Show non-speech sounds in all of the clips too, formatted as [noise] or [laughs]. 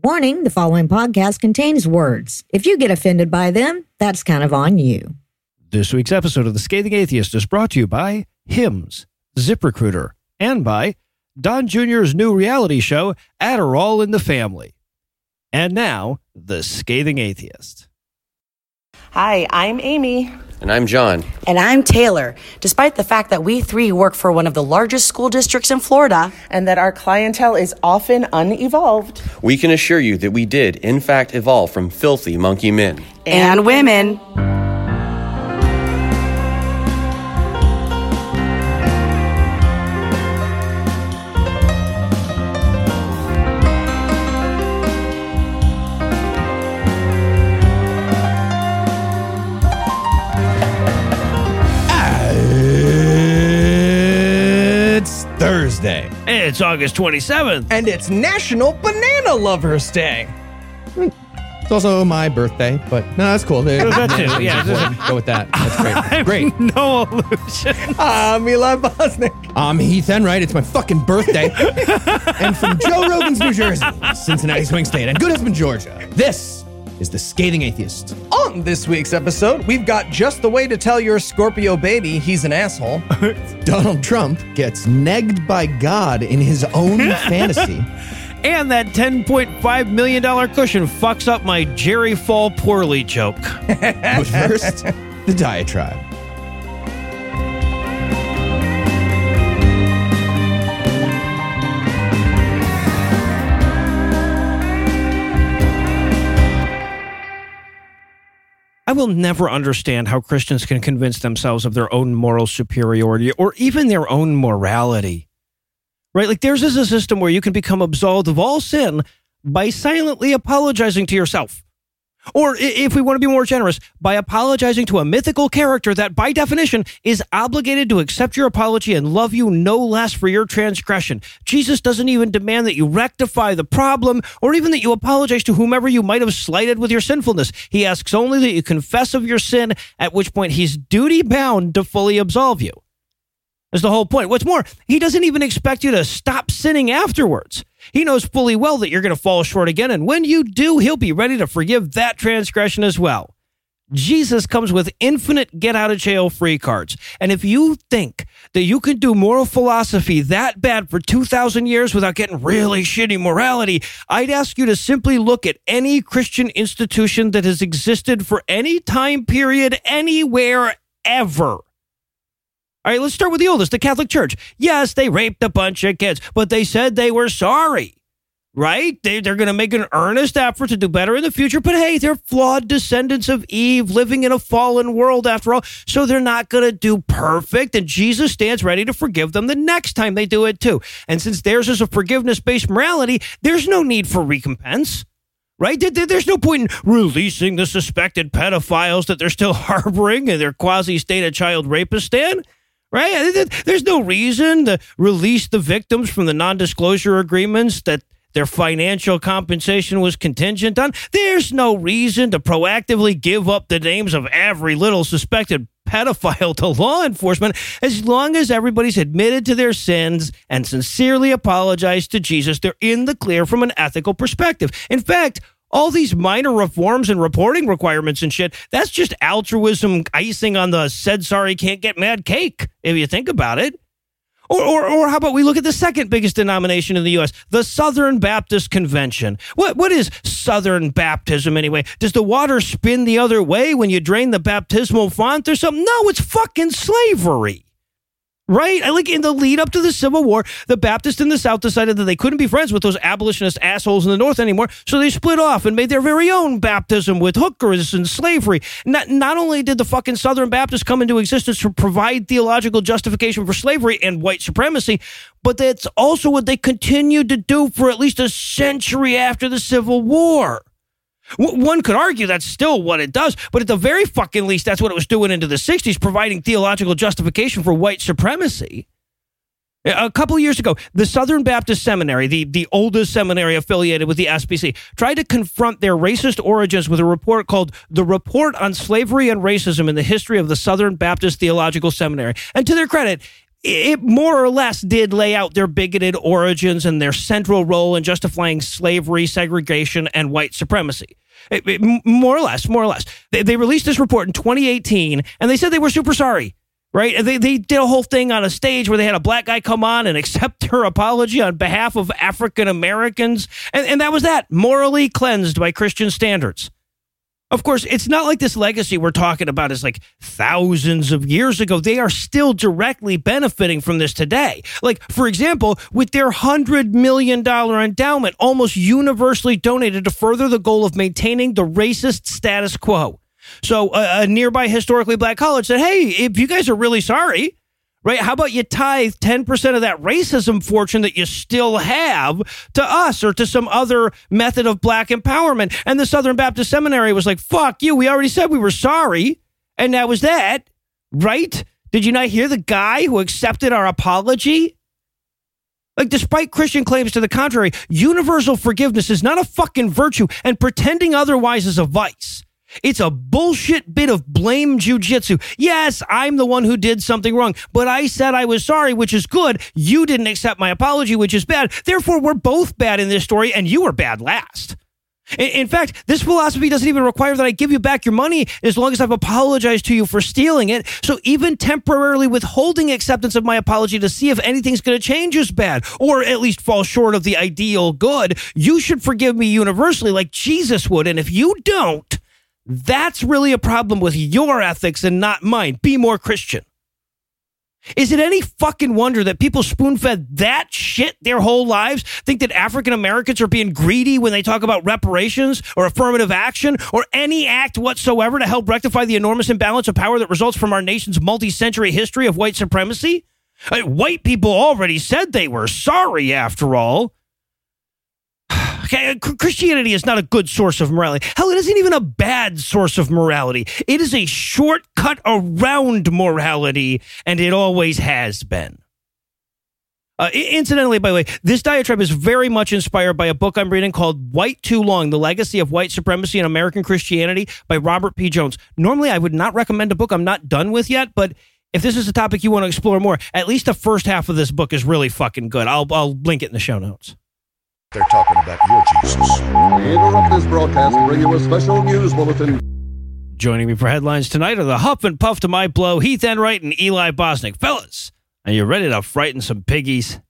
Warning the following podcast contains words. If you get offended by them, that's kind of on you. This week's episode of The Scathing Atheist is brought to you by Hims, ZipRecruiter, and by Don Jr.'s new reality show, Adderall in the Family. And now, The Scathing Atheist. Hi, I'm Amy. And I'm John. And I'm Taylor. Despite the fact that we three work for one of the largest school districts in Florida, and that our clientele is often unevolved, We can assure you that we did, in fact, evolve from filthy monkey men. and women. It's August 27th. and it's National Banana Lovers Day. It's also my birthday, but no, that's cool. that too, yeah. Go with that. That's [laughs] great. Great. No illusion. I'm Eli Bosnick. I'm Heath Enright. It's my fucking birthday. [laughs] and from Joe Rogan's New Jersey, Cincinnati Swing State, and Good Husband, Georgia, this is The Scathing Atheist. On this week's episode, we've got just the way to tell your Scorpio baby he's an asshole. [laughs] Donald Trump gets negged by God in his own [laughs] fantasy. And that $10.5 million cushion fucks up my Jerry Fall poorly joke. But first, the diatribe. I will never understand how Christians can convince themselves of their own moral superiority or even their own morality. Right? Like theirs is a system where you can become absolved of all sin by silently apologizing to yourself. Or if we want to be more generous, by apologizing to a mythical character that by definition is obligated to accept your apology and love you no less for your transgression. Jesus doesn't even demand that you rectify the problem or even that you apologize to whomever you might have slighted with your sinfulness. He asks only that you confess of your sin, at which point he's duty bound to fully absolve you. That's the whole point. What's more, he doesn't even expect you to stop sinning afterwards. He knows fully well that you're going to fall short again, and when you do, he'll be ready to forgive that transgression as well. Jesus comes with infinite get out of jail free cards. And if you think that you can do moral philosophy that bad for 2,000 years without getting really shitty morality, I'd ask you to simply look at any Christian institution that has existed for any time period, anywhere, ever. All right, let's start with the oldest, the Catholic Church. Yes, they raped a bunch of kids, but they said they were sorry, right? They, they're going to make an earnest effort to do better in the future, but hey, they're flawed descendants of Eve living in a fallen world after all, so they're not going to do perfect, and Jesus stands ready to forgive them the next time they do it too. And since theirs is a forgiveness based morality, there's no need for recompense right? There- there- There's no point in releasing the suspected pedophiles that they're still [laughs] harboring in their quasi state of child rapist rapistan, right? There's no reason to release the victims from the non disclosure agreements that their financial compensation was contingent on. There's no reason to proactively give up the names of every little suspected pedophile to law enforcement as long as everybody's admitted to their sins and sincerely apologized to Jesus. They're in the clear from an ethical perspective. In fact, all these minor reforms and reporting requirements and shit, that's just altruism icing on the said sorry can't get mad cake, if you think about it. Or, or, or how about we look at the second biggest denomination in the U.S., the Southern Baptist Convention? What, what is Southern Baptism anyway? Does the water spin the other way when you drain the baptismal font or something? No, it's fucking slavery. Right? I like in the lead up to the Civil War, the Baptists in the South decided that they couldn't be friends with those abolitionist assholes in the North anymore, so they split off and made their very own baptism with hookers and slavery. Not, not only did the fucking Southern Baptists come into existence to provide theological justification for slavery and white supremacy, but that's also what they continued to do for at least a century after the Civil War. W- One could argue that's still what it does, but at the very fucking least, that's what it was doing into the 60s, providing theological justification for white supremacy. A couple years ago, the Southern Baptist Seminary, the, the oldest seminary affiliated with the SBC, tried to confront their racist origins with a report called The Report on Slavery and Racism in the History of the Southern Baptist Theological Seminary. And to their credit, it more or less did lay out their bigoted origins and their central role in justifying slavery, segregation, and white supremacy. It- it- more or less, more or less. They, they released this report in 2018 and they said they were super sorry. Right? They, they did a whole thing on a stage where they had a black guy come on and accept [laughs] her apology on behalf of African Americans. And, and that was that, morally cleansed by Christian standards. Of course, it's not like this legacy we're talking about is like thousands of years ago. They are still directly benefiting from this today. Like, for example, with their $100 million endowment, almost universally donated to further the goal of maintaining the racist status quo. So, a, a nearby historically black college said, hey, if you guys are really sorry, right? How about you tithe 10% of that racism fortune that you still have to us or to some other method of black empowerment? And the Southern Baptist Seminary was like, fuck you. We already said we were sorry. And that was that, right? Did you not hear the guy who accepted our apology? Like, despite Christian claims to the contrary, universal forgiveness is not a fucking virtue, and pretending otherwise is a vice. It's a bullshit bit of blame jujitsu. Yes, I'm the one who did something wrong, but I said I was sorry, which is good. You didn't accept my apology, which is bad. Therefore, we're both bad in this story, and you were bad last. In, fact, this philosophy doesn't even require that I give you back your money as long as I've apologized to you for stealing it. So even temporarily withholding acceptance of my apology to see if anything's going to change is bad, or at least fall short of the ideal good. You should forgive me universally like Jesus would. And if you don't, that's really a problem with your ethics and not mine. Be more Christian. Is it any fucking wonder that people spoon fed that shit their whole lives think that African Americans are being greedy when they talk about reparations or affirmative action or any act whatsoever to help rectify the enormous imbalance of power that results from our nation's multi century history of white supremacy? Uh, white people already said they were sorry after all. Okay, Christianity is not a good source of morality. Hell, it isn't even a bad source of morality. It is a shortcut around morality, and it always has been. Uh, incidentally, by the way, this diatribe is very much inspired by a book I'm reading called White Too Long The Legacy of White Supremacy in American Christianity by Robert P. Jones. Normally, I would not recommend a book I'm not done with yet, but if this is a topic you want to explore more, at least the first half of this book is really fucking good. I'll, I'll link it in the show notes. They're talking about your Jesus. We interrupt this broadcast to bring you a special news bulletin. Joining me for headlines tonight are the huff and puff to my blow, Heath Enright and Eli Bosnick. Fellas, are you ready to frighten some piggies?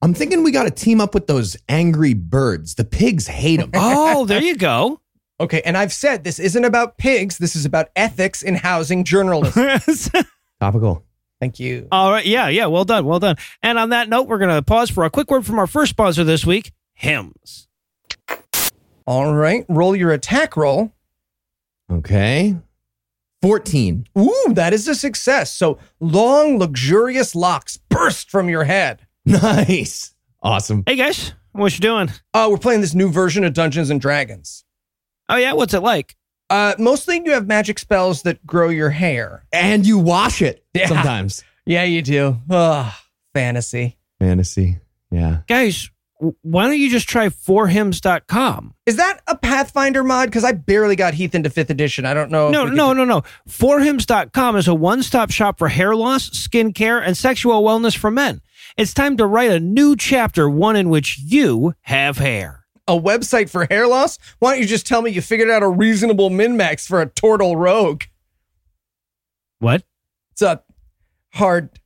I'm thinking we got to team up with those angry birds. The pigs hate them. [laughs] Oh, there you go. Okay, and I've said this isn't about pigs. This is about ethics in housing journalism. [laughs] Topical. Thank you. All right. Yeah, yeah. Well done. Well done. And on that note, we're going to pause for a quick word from our first sponsor this week, Hims. All right, roll your attack roll. Okay. 14. Ooh, that is a success. So long, luxurious locks burst from your head. [laughs] Nice. Awesome. Hey, guys. What you doing? Uh, we're playing this new version of Dungeons and Dragons. Oh, yeah. What's it like? Uh, mostly you have magic spells that grow your hair. And you wash it [laughs] Yeah. sometimes. Yeah, you do. Ugh, fantasy. Fantasy. Yeah. Guys, w- why don't you just try forhims.com? Is that a Pathfinder mod? Because I barely got Heath into fifth edition. I don't know. if No, we could no, do- no, no. Forhims.com is a one stop shop for hair loss, skin care, and sexual wellness for men. It's time to write a new chapter, one in which you have hair. A website for hair loss? Why don't you just tell me you figured out a reasonable min max for a turtle rogue? What? It's a hard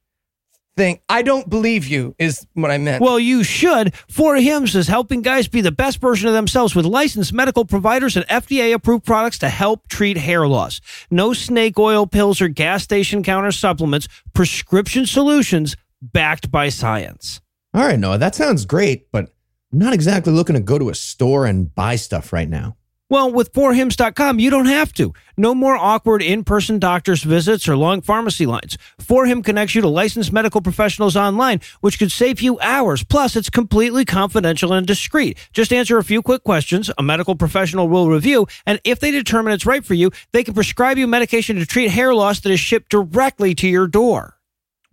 thing. I don't believe you, is what I meant. Well, you should. For Hims is helping guys be the best version of themselves with licensed medical providers and FDA approved products to help treat hair loss. No snake oil pills or gas station counter supplements, prescription solutions backed by science. All right, Noah, that sounds great, but I'm not exactly looking to go to a store and buy stuff right now. Well, with forhims.com, you don't have to. No more awkward in person doctor's visits or long pharmacy lines. For Him connects you to licensed medical professionals online, which could save you hours. Plus, it's completely confidential and discreet. Just answer a few quick questions, a medical professional will review, and if they determine it's right for you, they can prescribe you medication to treat hair loss that is shipped directly to your door.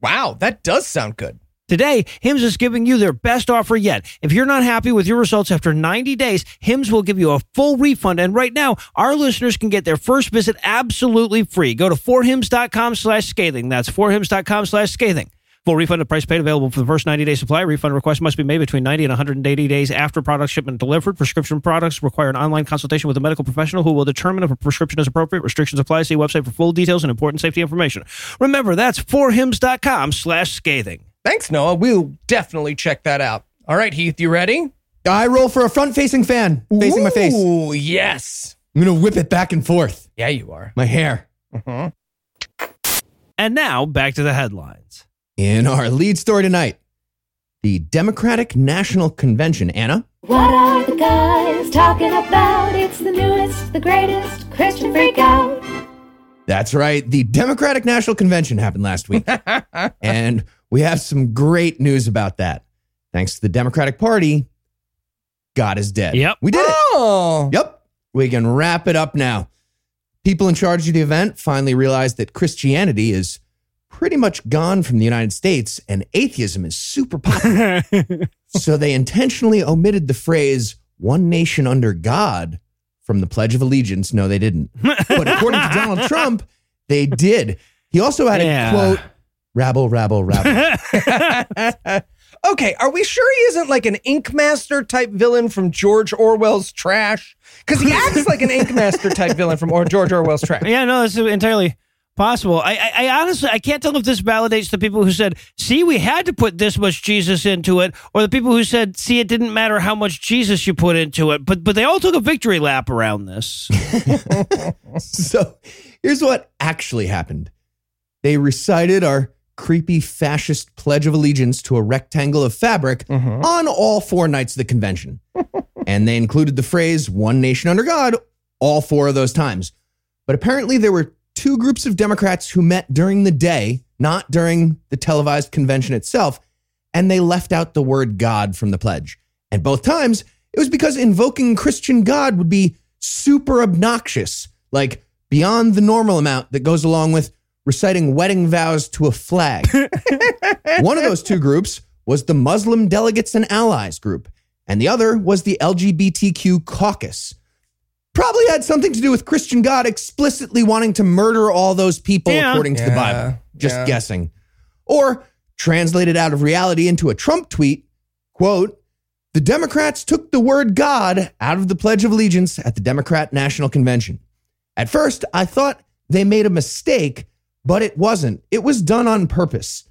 wow, that does sound good. Today, Hims is giving you their best offer yet. If you're not happy with your results after 90 days, Hims will give you a full refund. And right now, our listeners can get their first visit absolutely free. Go to forhims.com slash scathing. That's forhims.com slash scathing. Full refund of price paid available for the first 90 day supply. Refund request must be made between 90 and 180 days after product shipment delivered. Prescription products require an online consultation with a medical professional who will determine if a prescription is appropriate. Restrictions apply. See website for full details and important safety information. Remember, that's forhims.com slash scathing. Thanks, Noah. We'll definitely check that out. All right, Heath, you ready? I roll for a front facing fan facing my face. Ooh, yes. I'm going to whip it back and forth. Yeah, you are. My hair. Mm-hmm. And now back to the headlines. In our lead story tonight, the Democratic National Convention, Anna, What are the guys talking about? It's the newest, the greatest Christian freak out. That's right. The Democratic National Convention happened last week. [laughs] and we have some great news about that. Thanks to the Democratic Party, God is dead. Yep. We did it. Oh. Yep. We can wrap it up now. People in charge of the event finally realized that Christianity is pretty much gone from the United States and atheism is super popular. [laughs] so they intentionally omitted the phrase one nation under God from the Pledge of Allegiance. No, they didn't. But according to Donald [laughs] Trump, they did. He also added, Yeah. quote, rabble, rabble, rabble. [laughs] [laughs] Okay, are we sure he isn't like an Ink Master type villain from George Orwell's Trash? Because he acts [laughs] like an Ink Master type villain from or- George Orwell's Trash. Yeah, no, that's entirely possible. I, I, I honestly, I can't tell if this validates the people who said, "See, we had to put this much Jesus into it," or the people who said, "See, it didn't matter how much Jesus you put into it." But but they all took a victory lap around this. so here's what actually happened they recited our creepy fascist Pledge of Allegiance to a rectangle of fabric mm-hmm. on all four nights of the convention. [laughs] and they included the phrase one nation under God all four of those times. But apparently, there were two groups of Democrats who met during the day, not during the televised convention itself, and they left out the word God from the pledge. And both times, it was because invoking Christian God would be super obnoxious, like beyond the normal amount that goes along with reciting wedding vows to a flag. [laughs] One of those two groups was the Muslim Delegates and Allies group, and the other was the LGBTQ caucus. Probably had something to do with Christian God explicitly wanting to murder all those people Yeah. according to the Bible. Just yeah. guessing. Or translated out of reality into a Trump tweet, quote, the Democrats took the word God out of the Pledge of Allegiance at the Democrat National Convention. At first, I thought they made a mistake, but it wasn't. It was done on purpose.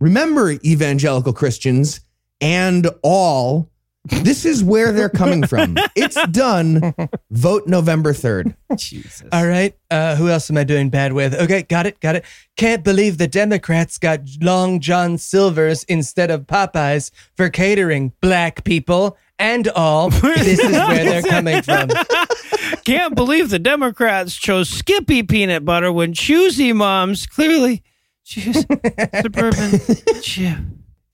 Remember, evangelical Christians and all, this is where they're coming from. [laughs] It's done. Vote November 3rd. Jesus. All right. Uh, who else am I doing bad with? Okay, got it, got it. Can't believe the Democrats got Long John Silver's instead of Popeyes for catering black people and all. [laughs] this is where they're coming from. Can't believe the Democrats chose Skippy peanut butter when choosy moms clearly choose [laughs] suburban chip.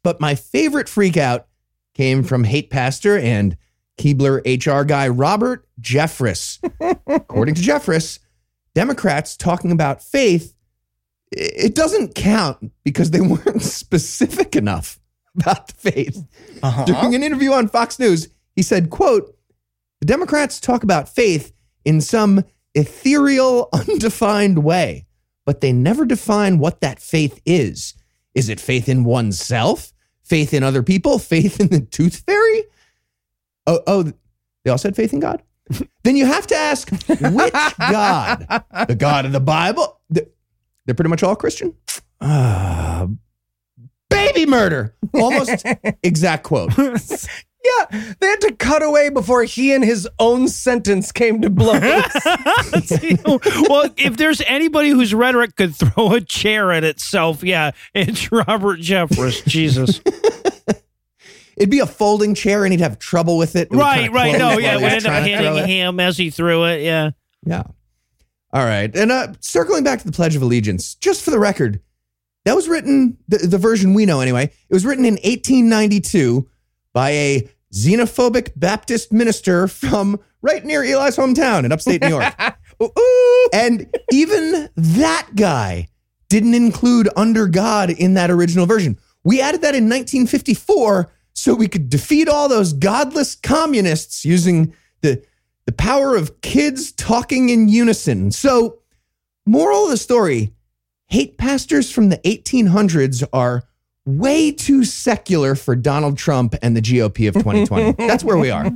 But my favorite freak out came from hate pastor and Keebler HR guy Robert Jeffress. According to Jeffress, Democrats talking about faith, it doesn't count because they weren't [laughs] specific enough about the faith. During an interview on Fox News, he said, quote, the Democrats talk about faith in some ethereal, [laughs] undefined way, but they never define what that faith is. Is it faith in oneself? Faith in other people? [laughs] Faith in the tooth fairy? Oh, oh, they all said faith in God? [laughs] then you have to ask, which God? The God of the Bible? They're they're pretty much all Christian? Ah, baby murder. Almost [laughs] exact quote. [laughs] Yeah, they had to cut away before he and his own sentence came to blows. [laughs] well, if there's anybody whose rhetoric could throw a chair at itself, yeah, it's Robert Jeffress. Jesus. It'd be a folding chair and he'd have trouble with it. It right, right. close No, yeah, he it would end up trying to throw hitting him as he threw it. Yeah. Yeah. All right. And uh, circling back to the Pledge of Allegiance, just for the record, that was written, the, the version we know anyway, it was written in 1892 by a xenophobic Baptist minister from right near Eli's hometown in upstate New York. [laughs] and even that guy didn't include under God in that original version. We added that in 1954 so we could defeat all those godless communists using the the power of kids talking in unison. So, moral of the story, hate pastors from the 1800s are way too secular for Donald Trump and the GOP of 2020. [laughs] That's where we are.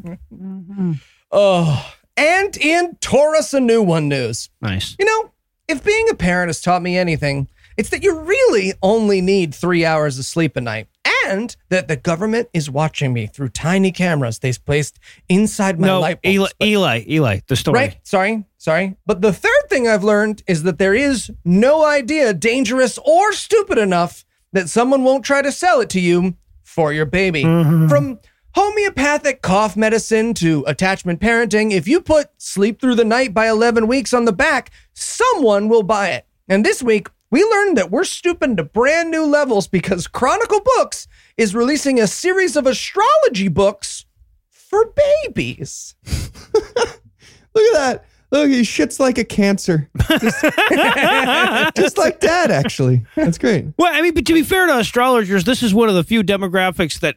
Oh, and in Taurus, a new one news. Nice. You know, if being a parent has taught me anything, it's that you really only need three hours of sleep a night. And that the government is watching me through tiny cameras they've placed inside my no, light bulbs. Eli, But- Eli, Eli, the story. Right. Sorry. Sorry. But the third thing I've learned is that there is no idea dangerous or stupid enough that someone won't try to sell it to you for your baby. Mm-hmm. From homeopathic cough medicine to attachment parenting, if you put sleep through the night by 11 weeks on the back, someone will buy it. And this week, we learned that we're stooping to brand new levels because Chronicle Books is releasing a series of astrology books for babies. [laughs] Look at that. Look, he shits like a cancer. Just, [laughs] just like dad, actually. That's great. Well, I mean, but to be fair to astrologers, this is one of the few demographics that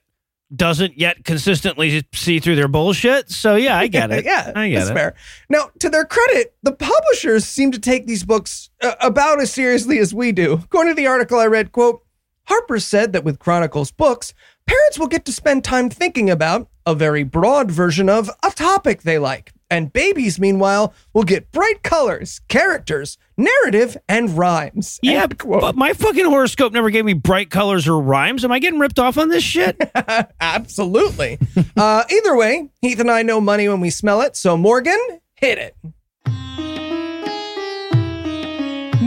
doesn't yet consistently see through their bullshit. So yeah, I get [laughs] it. yeah, I get that's it. fair. Now, to their credit, the publishers seem to take these books uh, about as seriously as we do. According to the article I read, quote, Harper said that with Chronicles books, parents will get to spend time thinking about a very broad version of a topic they like. And babies, meanwhile, will get bright colors, characters, narrative, and rhymes. Yeah, quote. but my fucking horoscope never gave me bright colors or rhymes. Am I getting ripped off on this shit? [laughs] Absolutely. uh, either way, Heath and I know money when we smell it. So, Morgan, hit it.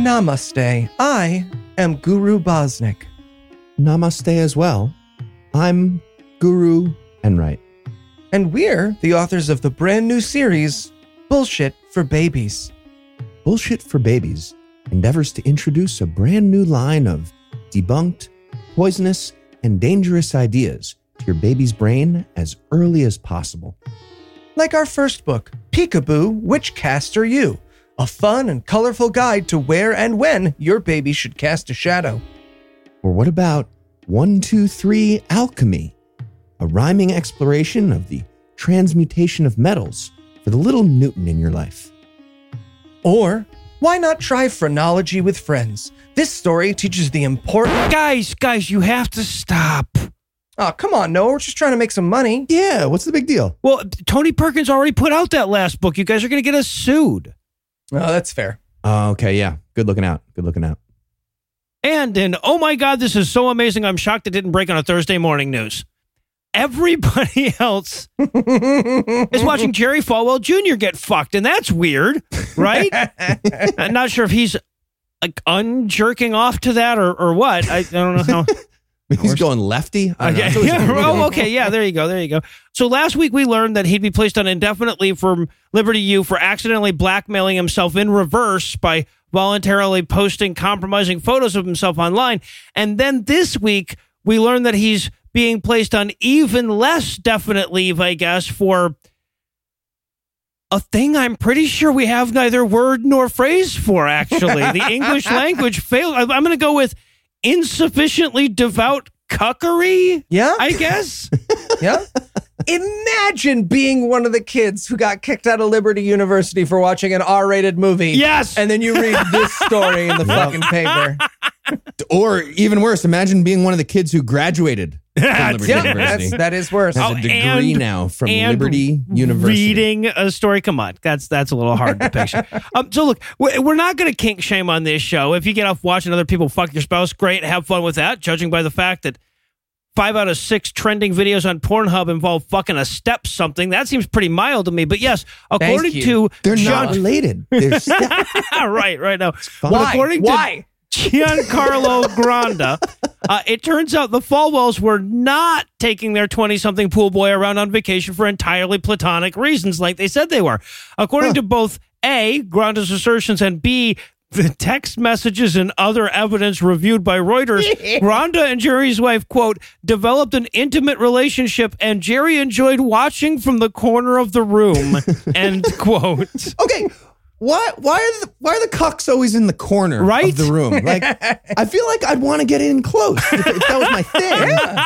Namaste. I am Guru Bosnick. Namaste as well. I'm Guru Enright. And we're the authors of the brand new series, Bullshit for Babies. Bullshit for Babies endeavors to introduce a brand new line of debunked, poisonous, and dangerous ideas to your baby's brain as early as possible. Like our first book, Peekaboo, Which Cast Are You? A fun and colorful guide to where and when your baby should cast a shadow. Or what about 123 Alchemy, a rhyming exploration of the transmutation of metals for the little Newton in your life? Or why not try phrenology with friends? This story teaches the important. guys, guys, you have to stop. Oh, come on, Noah. We're just trying to make some money. Yeah, what's the big deal? Well, Tony Perkins already put out that last book. You guys are going to get us sued. Oh, that's fair. Oh, okay, yeah. Good looking out. Good looking out. And in oh my god, this is so amazing. I'm shocked it didn't break on a Thursday morning news. Everybody [laughs] else is watching Jerry Falwell Jr. get fucked, and that's weird, right? [laughs] I'm not sure if he's like unjerking off to that or, or what. I, I don't know how. [laughs] He's going lefty. Okay. Yeah. Oh, okay. Yeah. There you go. There you go. So last week we learned that he'd be placed on indefinite leave from Liberty U for accidentally blackmailing himself in reverse by voluntarily posting compromising photos of himself online. And then this week we learned that he's being placed on even less definite leave, I guess, for a thing I'm pretty sure we have neither word nor phrase for, actually. the [laughs] English language failed. I'm going to go with insufficiently devout cuckery. Yeah? I guess. [laughs] Yeah? Imagine being one of the kids who got kicked out of Liberty University for watching an R rated movie. Yes. And then you read this story in the [laughs] fucking paper. Or even worse, imagine being one of the kids who graduated from Liberty Yeah, University. that's, that is worse. Has Oh, a degree and- now from Liberty University. Reading a story. Come on. That's that's a little hard to picture. [laughs] um, so look, we- we're not going to kink shame on this show. If you get off watching other people fuck your spouse, great. Have fun with that. Judging by the fact that five out of six trending videos on Pornhub involve fucking a step something, that seems pretty mild to me. But yes, according to They're Gian- not related. They're [laughs] step- right, right now. But Why? according Why? to Giancarlo Granda, uh, it turns out the Falwells were not taking their 20 something pool boy around on vacation for entirely platonic reasons like they said they were. According to both A, Granda's assertions, and B, the text messages and other evidence reviewed by Reuters, [laughs] Granda and Jerry's wife, quote, developed an intimate relationship and Jerry enjoyed watching from the corner of the room, [laughs] end quote. okay. Why? Why are the why are the cucks always in the corner Right? of the room? [laughs] Like, I feel like I'd want to get in close. If, if that was my thing,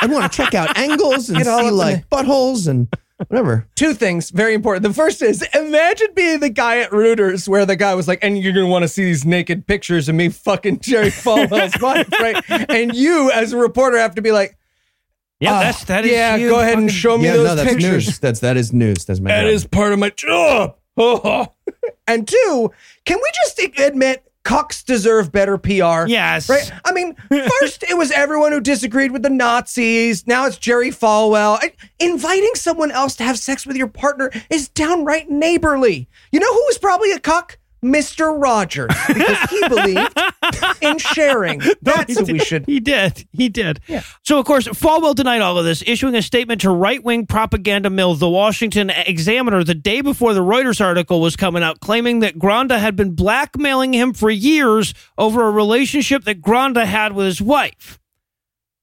I'd want to check out angles and Get all up see in like buttholes and Whatever. Two things very important. The first is imagine being the guy at Reuters where the guy was like, and you're going to want to see these naked pictures of me fucking Jerry [laughs] Falwell's wife, right? And you, as a reporter, have to be like, Yeah, "Ah, that's that is yeah, you go ahead and fucking- show me Yeah, those no, that's pictures. news. That's that is news. That's my That job. is part of my job. [laughs] and two, can we just admit cucks deserve better PR? Yes. Right? I mean, first it was everyone who disagreed with the Nazis. Now it's Jerry Falwell. I- Inviting someone else to have sex with your partner is downright neighborly. You know who was probably a cuck? Mr. Rogers, because he believed [laughs] in sharing. That's what we should. He did. He did. Yeah. So, of course, Falwell denied all of this, issuing a statement to right wing propaganda mill, the Washington Examiner, the day before the Reuters article was coming out, claiming that Granda had been blackmailing him for years over a relationship that Granda had with his wife,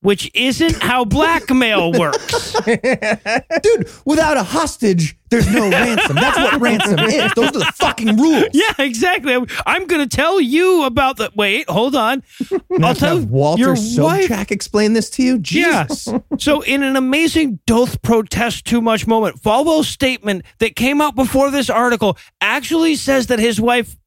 which isn't how blackmail [laughs] works. Dude, without a hostage, there's no ransom. That's what ransom is. Those are the fucking rules. Yeah, exactly. I'm, going to tell you about the. Wait, hold on. I'll Have tell Walter your wife. Explain this to you. Jesus. Yes. so, in an amazing Doth protest too much moment, Falwell's statement that came out before this article actually says that his wife,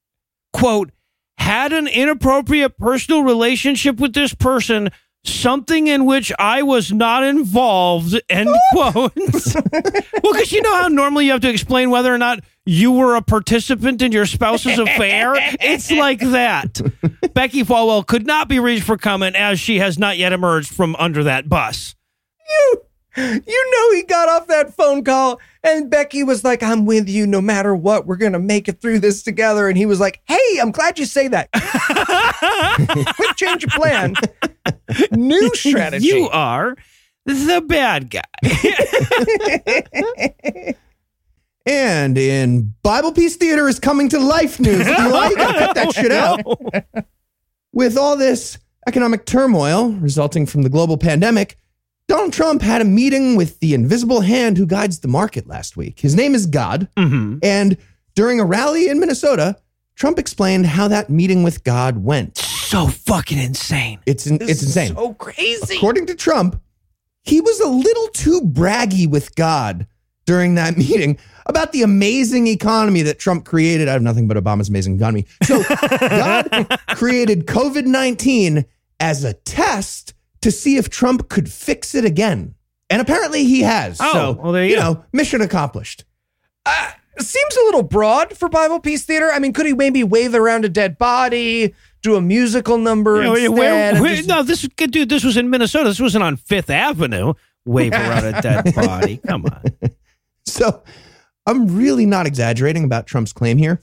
quote, had an inappropriate personal relationship with this person, something in which I was not involved, end quote. [laughs] well, because you know how normally you have to explain whether or not you were a participant in your spouse's affair? It's like that. [laughs] Becky Falwell could not be reached for comment as she has not yet emerged from under that bus. You know, he got off that phone call and Becky was like, I'm with you no matter what. We're going to make it through this together. And he was like, Hey, I'm glad you say that. [laughs] Quick change of plan. New [laughs] strategy. You are the bad guy. [laughs] And in Bible Peace Theater is coming to life news. Eli, you gotta cut that oh, shit out. With all this economic turmoil resulting from the global pandemic, Donald Trump had a meeting with the invisible hand who guides the market last week. His name is God. Mm-hmm. And during a rally in Minnesota, Trump explained how that meeting with God went. So fucking insane. It's it's insane. So crazy. According to Trump, he was a little too braggy with God during that [laughs] meeting about the amazing economy that Trump created. I have nothing but Obama's amazing economy. So [laughs] God created COVID 19 as a test to see if Trump could fix it again. And apparently he has. Oh, so, well, there you go. know, mission accomplished. Uh, seems a little broad for Bible Peace Theater. I mean, could he maybe wave around a dead body, do a musical number You instead? where- where- just- no, this dude, this was in Minnesota. This wasn't on Fifth Avenue. Wave around a dead [laughs] body. Come on. [laughs] So I'm really not exaggerating about Trump's claim here.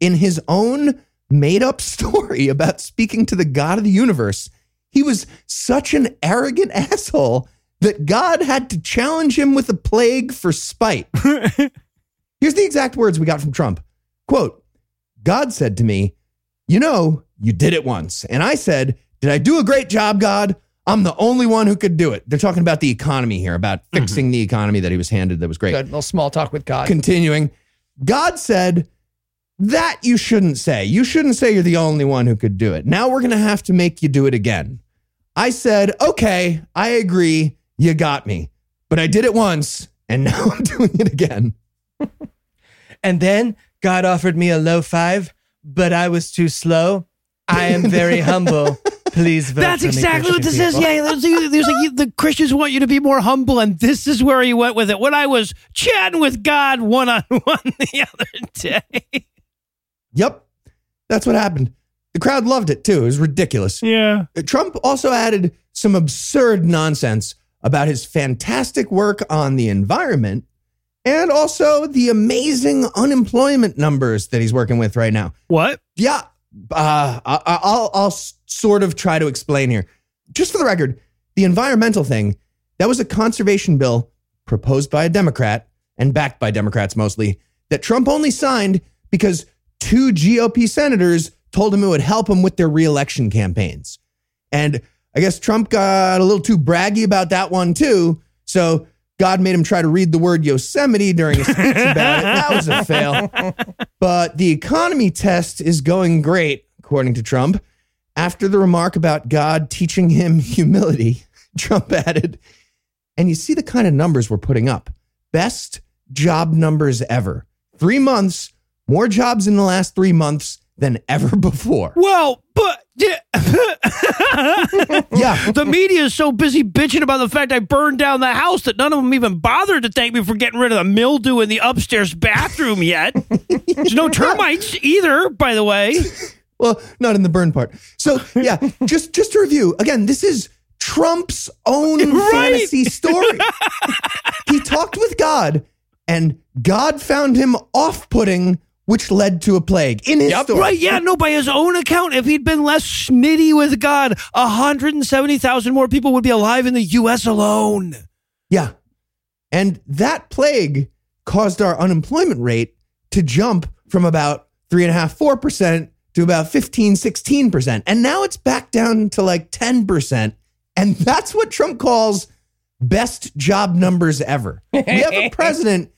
In his own made up [laughs] story about speaking to the God of the universe, he was such an arrogant [laughs] asshole that God had to challenge him with a plague for spite. [laughs] Here's the exact words we got from Trump. Quote, God said to me, You know, you did it once. And I said, Did I do a great job, God? I'm the only one who could do it. They're talking about the economy here, about mm-hmm. fixing the economy that he was handed that was great. Good little small talk with God. Continuing, God said, That you shouldn't say. You shouldn't say you're the only one who could do it. Now we're going to have to make you do it again. I said, Okay, I agree. You got me. But I did it once, and [laughs] now I'm doing it again. [laughs] And then God offered me a low five, but I was too slow. I am very [laughs] humble. Please vote That's for me, exactly what this Christian is. Yeah, there's, there's like the Christians want you to be more humble, and this is where he went with it. When I was chatting with God one on one the other day. Yep, that's what happened. The crowd loved it too. It was ridiculous. Yeah. Trump also added some absurd nonsense about his fantastic work on the environment and also the amazing unemployment numbers that he's working with right now. What? Yeah, uh, I, I'll I'll sort of try to explain here. Just for the record, the environmental thing that was a conservation bill proposed by a Democrat and backed by Democrats mostly that Trump only signed because two GOP senators told him it would help him with their reelection campaigns. And I guess Trump got a little too braggy about that one too. So God made him try to read the word Yosemite during a speech about it. That was a fail. [laughs] But the economy test is going great, according to Trump. After the remark about God teaching him [laughs] humility, Trump added, and you see the kind of numbers we're putting up. Best job numbers ever. Three months, more jobs in the last three months than ever [laughs] before. Well, but yeah. Yeah. the media is so busy bitching about the fact I burned down the house that none of them even bothered to thank me for getting rid of the mildew in the upstairs bathroom yet. There's no termites either, by the way. Well, not in the burn part. So yeah, just just to review again, this is Trump's own [laughs] Right. fantasy story. [laughs] he talked with God, and God found him off-putting, which led to a plague in his story. Right, yeah, no, by his own account, if he'd been less snitty with God, 170,000 more people would be alive in the U.S. alone. Yeah, and that plague caused our unemployment rate to jump from about three and a half, four percent to about 15, 16 percent, and now it's back down to like ten percent, and [laughs] that's what Trump calls best job numbers ever. We have a [laughs] president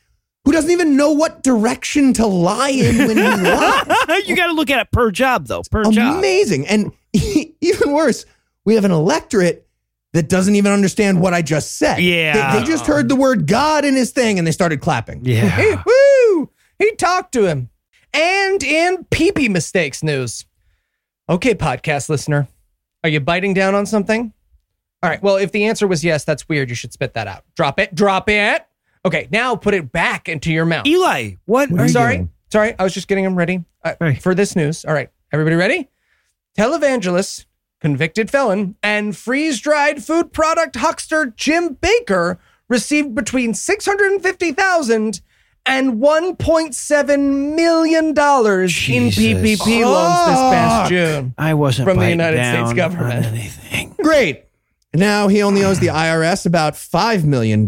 who doesn't even know what direction to lie in when he [laughs] lies. you got to look at it per job, though, per job. Amazing. And [laughs] even worse, we have an electorate that doesn't even understand what I just said. Yeah. They, they just heard the word God in his thing and they started clapping. Hey, woo! He talked to him. And in peepee mistakes news. Okay, podcast listener, are you biting down on something? All right. Well, if the answer was yes, that's weird. You should spit that out. Drop it. Drop it. Okay. Now put it back into your mouth. Eli, what? What are are you you sorry. doing? Sorry. I was just getting him ready uh, Right. for this news. All right. Everybody ready? Televangelist, convicted felon, and freeze dried food product huckster Jim Bakker received between 650,000 and 1.7 million dollars in Jesus. PPP loans this past June. I wasn't From the United down States government. anything. Great. Now he only owes the [sighs] IRS about $5 million.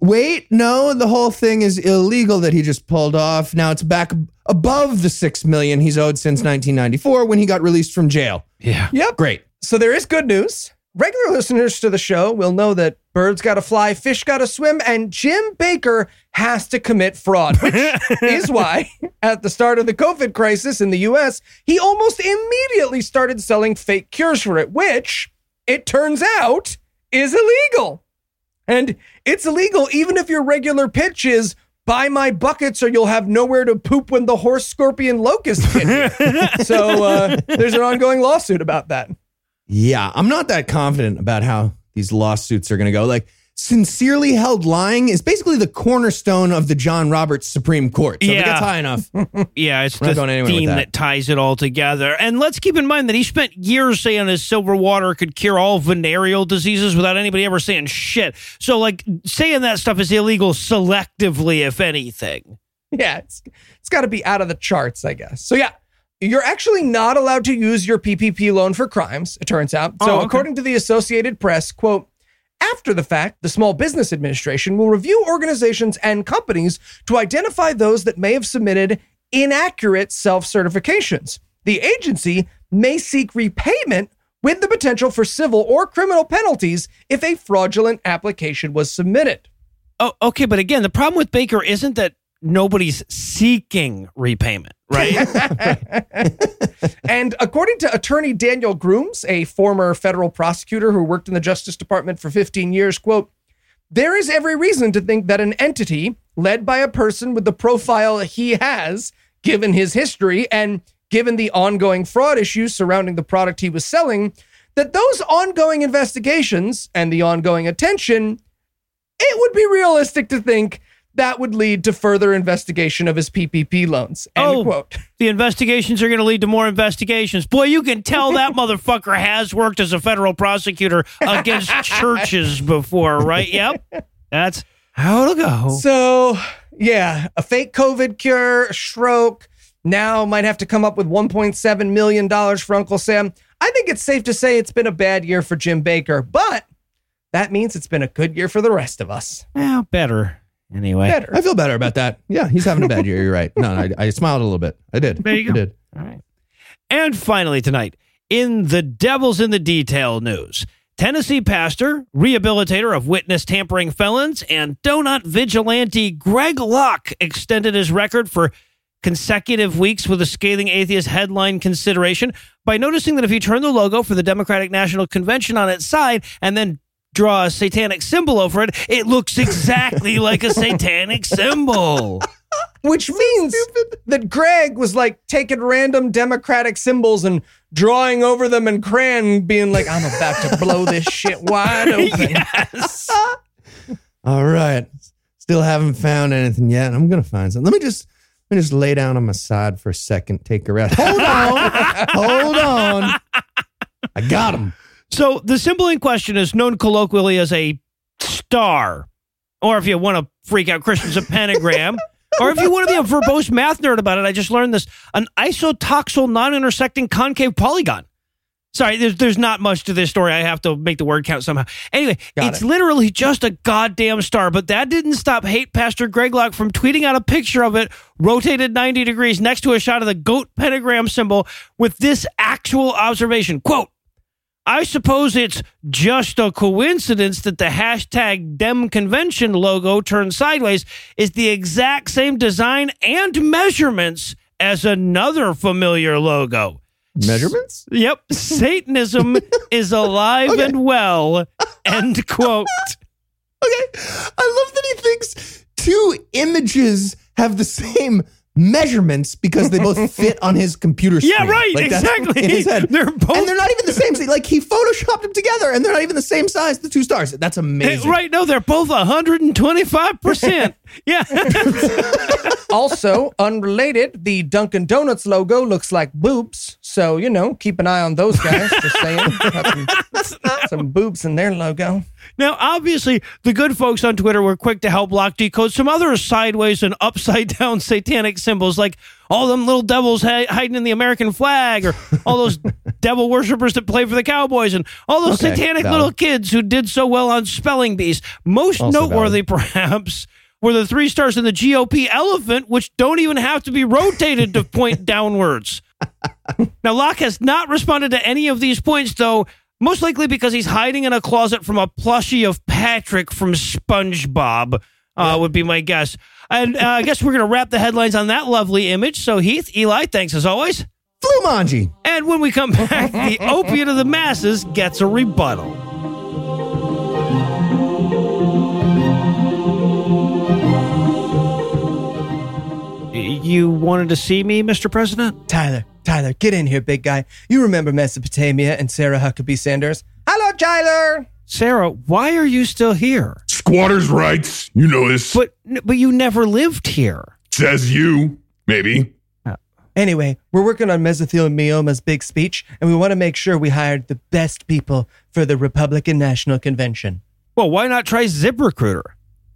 Wait, no, the whole thing is illegal that he just pulled off. Now it's back above the 6 million he's owed since 1994 when he got released from jail. Yeah. Yep. Great. So there is good news. Regular listeners to the show will know that birds gotta fly, fish gotta swim, and Jim Bakker has to commit fraud, which [laughs] is why at the start of the COVID crisis in the US, he almost immediately started selling fake cures for it, which it turns out is illegal. And it's illegal even if your regular pitch is buy my buckets or you'll have nowhere to poop when the horse scorpion locust get you. [laughs] so uh, there's an ongoing lawsuit about that. Yeah, I'm not that confident about how these lawsuits are going to go. Like, sincerely held lying is basically the cornerstone of the John Roberts Supreme Court. So if it Yeah. gets high enough, [laughs] Yeah, it's the going theme that. that. ties it all together. And let's keep in mind that he spent years saying his silver water could cure all venereal diseases without anybody ever saying shit. So, like, saying that stuff is illegal selectively, if anything. Yeah, it's it's got to be out of the charts, I guess. So yeah, you're actually not allowed to use your PPP loan for crimes. It turns out. So Oh, okay. according to the Associated Press, quote. After the fact, the Small Business Administration will review organizations and companies to identify those that may have submitted inaccurate self certifications. The agency may seek repayment with the potential for civil or criminal penalties if a fraudulent application was submitted. Oh, okay. But again, the problem with Bakker isn't that nobody's seeking repayment, right? [laughs] And according to attorney Daniel Grooms, a former federal prosecutor who worked in the Justice Department for 15 years, quote, there is every reason to think that an entity led by a person with the profile he has, given his history and given the ongoing fraud issues surrounding the product he was selling, that those ongoing investigations and the ongoing attention, it would be realistic to think that would lead to further investigation of his PPP loans. End Oh. quote. [laughs] the investigations are going to lead to more investigations. Boy, you can tell [laughs] that motherfucker has worked as a federal prosecutor against [laughs] churches before, right? Yep. That's how it'll go. So, yeah, a fake COVID cure, a stroke. Now might have to come up with $1.7 million for Uncle Sam. I think it's safe to say it's been a bad year for Jim Bakker, but that means it's been a good year for the rest of us. Well, better. Anyway. Better. I feel better about that. Yeah, he's having a bad year. You're right. No, I, I smiled a little bit. I did. There you I go. did. All right. And finally, tonight, in the Devil's in the Detail news, Tennessee pastor, rehabilitator of witness tampering felons, and donut vigilante Greg Locke extended his record for consecutive weeks with a scathing atheist headline consideration by noticing that if you turn the logo for the Democratic National Convention on its side and then draw a satanic symbol over it, it looks exactly [laughs] like a satanic symbol. Which means that Greg was like taking random Democratic symbols and drawing over them and crayon, being like, I'm about to blow this shit wide open. [laughs] yes. [laughs] All right. Still haven't found anything yet. I'm gonna find something. Let me just let me just lay down on my side for a second, take a rest. Hold on. Hold on. I got him. So the symbol in question is known colloquially as a star, or if you want to freak out Christians, a pentagram. [laughs] Or if you want to be a verbose math nerd about it, I just learned this an isotoxal non intersecting concave polygon. Sorry, there's, there's not much to this story. I have to make the word count somehow. Anyway, Got it's it. literally just a goddamn star, but that didn't stop hate Pastor Greg Locke from tweeting out a picture of it rotated 90 degrees next to a shot of the goat pentagram symbol with this actual observation. Quote, I suppose it's just a coincidence that the hashtag Dem Convention logo turned sideways is the exact same design and measurements as another familiar logo. Measurements? Yep, Satanism [laughs] is alive and well. End quote. [laughs] Okay. I love that he thinks two images have the same measurements because they both [laughs] fit on his computer screen. Yeah, right, that's exactly. in his head. They're both- and they're not even the same. size. Like he photoshopped them together, and they're not even the same size. The two stars. That's amazing. Eh, right, no, they're both 125%. [laughs] Yeah. [laughs] also, unrelated, the Dunkin' Donuts logo looks like boobs. So, you know, keep an eye on those guys. Just saying. Some, some boobs in their logo. Now, obviously, the good folks on Twitter were quick to help Locke decode some other sideways and upside down [laughs] satanic symbols, like all them little devils hi- hiding in the American flag, or all those [laughs] devil worshippers that play for the Cowboys, and all those Okay, satanic valid. little kids who did so well on spelling bees. Most Also noteworthy, [laughs] perhaps, were the three stars in the GOP elephant, which don't even have to be rotated to point downwards. Now, Locke has not responded to any of these points, though, most likely because he's hiding in a closet from a plushie of Patrick from SpongeBob, uh, would be my guess. And uh, I guess we're going to wrap the headlines on that lovely image. So, Heath, Eli, thanks as always. Flumanji. And when we come [laughs] back, the opiate of the masses gets a rebuttal. You wanted to see me, Mr. President? Tyler, Tyler, get in here, big guy. You remember Mesopotamia and Sarah Huckabee Sanders? Hello, Tyler. Sarah, why are you still here? Squatters' rights. You know this. But but you never lived here. Says you. Maybe. Uh. Anyway, we're working on Mesothelioma's big speech, and we want to make sure we hired the best people for the Republican National Convention. Well, why not try ZipRecruiter?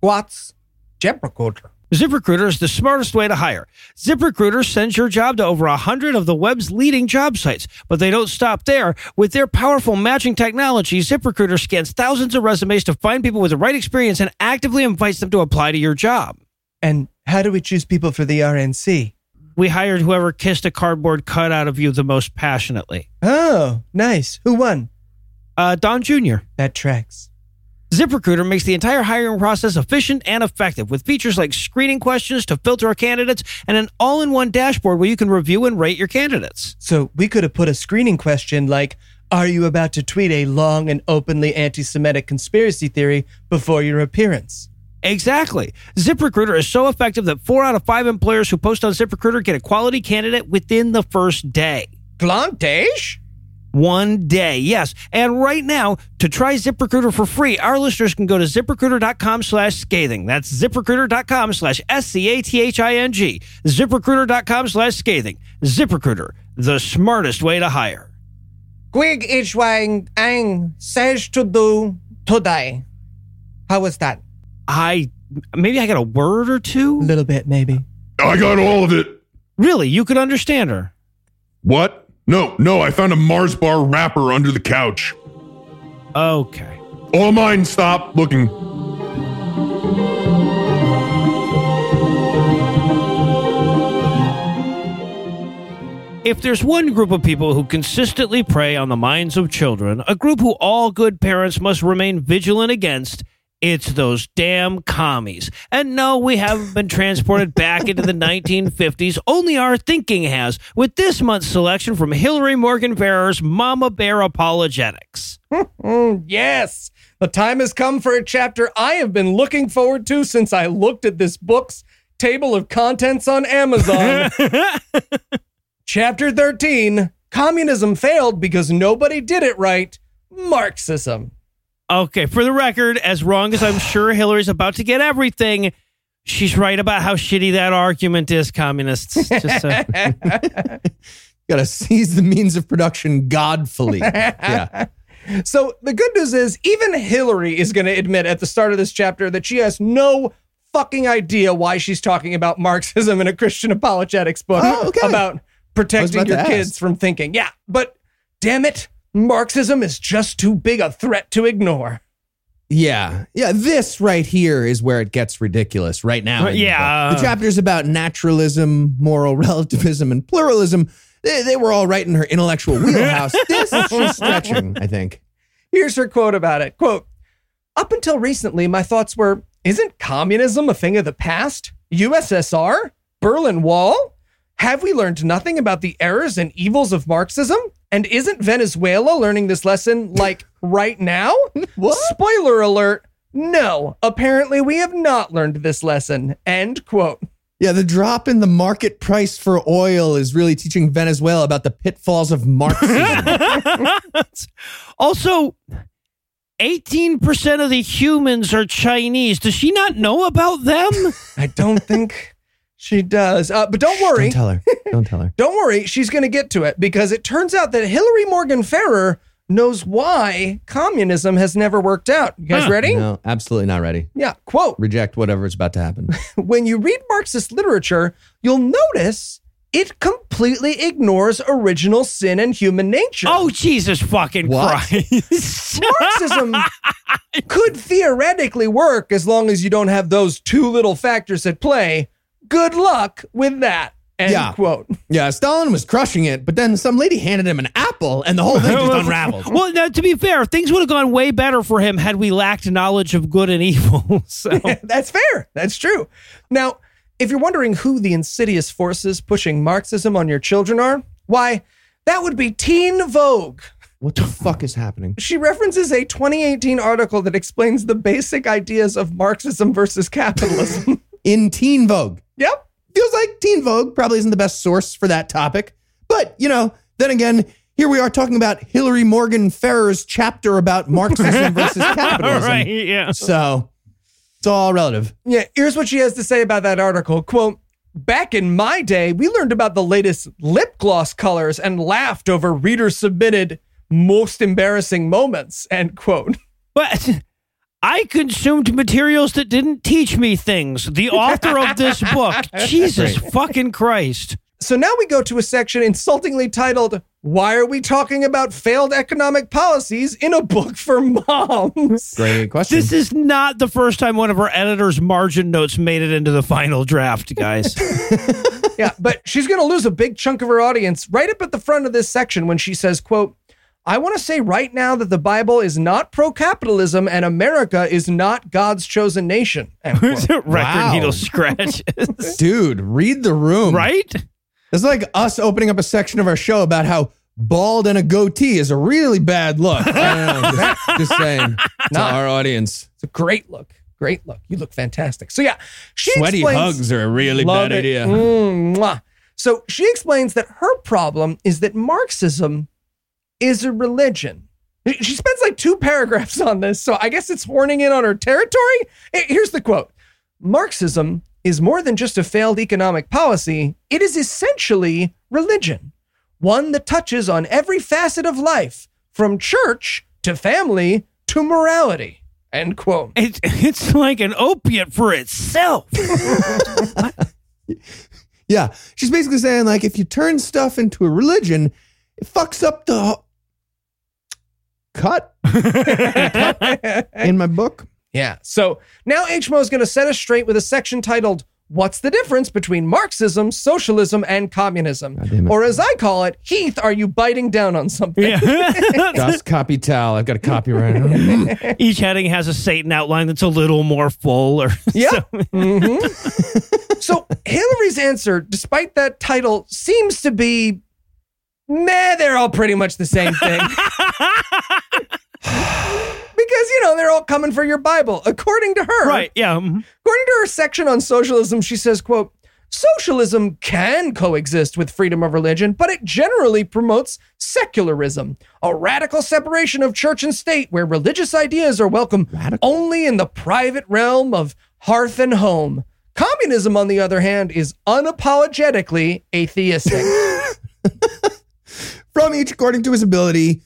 What's ZipRecruiter? ZipRecruiter is the smartest way to hire. ZipRecruiter sends your job to over 100 of the web's leading job sites, but they don't stop there. With their powerful matching technology, ZipRecruiter scans thousands of resumes to find people with the right experience and actively invites them to apply to your job. And how do we choose people for the RNC? We hired whoever kissed a cardboard cutout of you the most passionately. Oh, nice. Who won? Uh, Don Jr. That tracks. ZipRecruiter makes the entire hiring process efficient and effective with features like screening questions to filter our candidates and an all in one dashboard where you can review and rate your candidates. So we could have put a screening question like, Are you about to tweet a long and openly anti Semitic conspiracy theory before your appearance? Exactly. ZipRecruiter is so effective that four out of five employers who post on ZipRecruiter get a quality candidate within the first day. Plantage? One day, yes. And right now, to try ZipRecruiter for free, our listeners can go to ziprecruiter.com slash scathing. That's ziprecruiter.com slash S-C-A-T-H-I-N-G. ZipRecruiter.com slash scathing. ZipRecruiter, the smartest way to hire. Quig Ichwang Ang says to do today. How was that? I, maybe I got a word or two? A little bit, maybe. I got all of it. Really? You could understand her. What? No, no, I found a Mars bar wrapper under the couch. Okay. All mine, stop looking. If there's one group of people who consistently prey on the minds of children, a group who all good parents must remain vigilant against, it's those damn commies. And no, we haven't been transported back into the 1950s. Only our thinking has, with this month's selection from Hillary Morgan Ferrer's Mama Bear Apologetics. [laughs] Yes. The time has come for a chapter I have been looking forward to since I looked at this book's table of contents on Amazon. [laughs] chapter 13 Communism failed because nobody did it right. Marxism. Okay, for the record, as wrong as I'm sure Hillary's about to get everything, she's right about how shitty that argument is, communists. Just uh, Got to seize the means of production godfully. [laughs] yeah. So the good news is, even Hillary is going to admit at the start of this chapter that she has no fucking idea why she's talking about Marxism in a Christian apologetics book Oh, okay. about protecting about your kids from thinking. Yeah, but damn it, Marxism is just too big a threat to ignore. Yeah. Yeah. This right here is where it gets ridiculous right now. in the Yeah. book. The chapters about naturalism, moral [laughs] relativism, and pluralism, they, they were all right in her intellectual wheelhouse. [laughs] this is just stretching, I think. Here's her quote about it. Quote, up until recently, my thoughts were, isn't communism a thing of the past? USSR? Berlin Wall? Have we learned nothing about the errors and evils of Marxism? And isn't Venezuela learning this lesson like [laughs] right now? What? Spoiler alert. No, apparently we have not learned this lesson. End quote. Yeah, the drop in the market price for oil is really teaching Venezuela about the pitfalls of Marxism. [laughs] also, 18% of the humans are Chinese. Does she not know about them? I don't think she does. Uh, but don't worry. Don't tell her. Don't tell her. [laughs] Don't worry, she's going to get to it because it turns out that Hillary Morgan Ferrer knows why communism has never worked out. You guys Huh. ready? No, absolutely not ready. Yeah, quote Reject whatever is about to happen. [laughs] When you read Marxist literature, you'll notice it completely ignores original sin and human nature. oh, Jesus fucking What? Christ. [laughs] Marxism could theoretically work as long as you don't have those two little factors at play. Good luck with that. End Yeah. quote. [laughs] Yeah, Stalin was crushing it, but then some lady handed him an apple and the whole thing just [laughs] unraveled. Well, now, to be fair, things would have gone way better for him had we lacked knowledge of good and evil. [laughs] So, That's fair. That's true. Now, if you're wondering who the insidious forces pushing Marxism on your children are, why, that would be Teen Vogue. What the fuck is happening? She references a 2018 article that explains the basic ideas of Marxism versus capitalism. In Teen Vogue. Yep. Feels like Teen Vogue probably isn't the best source for that topic. But, you know, then again, here we are talking about Hillary Morgan Ferrer's chapter about Marxism [laughs] versus capitalism. right, yeah. So it's all relative. Yeah, here's what she has to say about that article. Quote, Back in my day, we learned about the latest lip gloss colors and laughed over reader submitted most embarrassing moments. End quote. But [laughs] I consumed materials that didn't teach me things. The author of this [laughs] book, Jesus fucking Christ. So now we go to a section insultingly titled, Why Are We Talking About Failed Economic Policies in a Book for Moms? Great question. This is not the first time one of our editor's margin notes made it into the final draft, guys. [laughs] yeah, but she's going to lose a big chunk of her audience right up at the front of this section when she says, quote, I want to say right now that the Bible is not pro-capitalism and America is not God's chosen nation. [laughs] End quote. Record Wow. needle scratches. [laughs] Dude, read the room. right? It's like us opening up a section of our show about how bald and a goatee is a really bad look. [laughs] I don't know, just, just saying to our audience. It's a great look. Great look. You look fantastic. So yeah, she Sweaty explains- hugs are a really Love bad it. idea. Mm. So she explains that her problem is that Marxism is a religion. She spends like two paragraphs on this, so I guess it's horning in on her territory. Here's the quote Marxism is more than just a failed economic policy, it is essentially religion, one that touches on every facet of life, from church to family to morality. End quote. It, [laughs] it's like an opiate for itself. [laughs] Yeah. She's basically saying, like, if you turn stuff into a religion, it fucks up the cut in my book. Yeah. So now HMO is going to set us straight with a section titled What's the difference between Marxism, socialism, and communism? Or as I call it, Heath, are you biting down on something? Yeah. [laughs] Das Kapital. I've got a copyright. [laughs] Each heading has a Satan outline that's a little more full. Or [laughs] Yeah. Mhm. so Hillary's answer, despite that title, seems to be meh, they're all pretty much the same thing. [laughs] because you know, they're all coming for your Bible. According to her, Right. Yeah. mhm. According to her section on socialism, she says, quote, Socialism can coexist with freedom of religion, but it generally promotes secularism, a radical separation of church and state where religious ideas are welcome only in the private realm of hearth and home. Communism, on the other hand, is unapologetically atheistic. [laughs] From each according to his ability,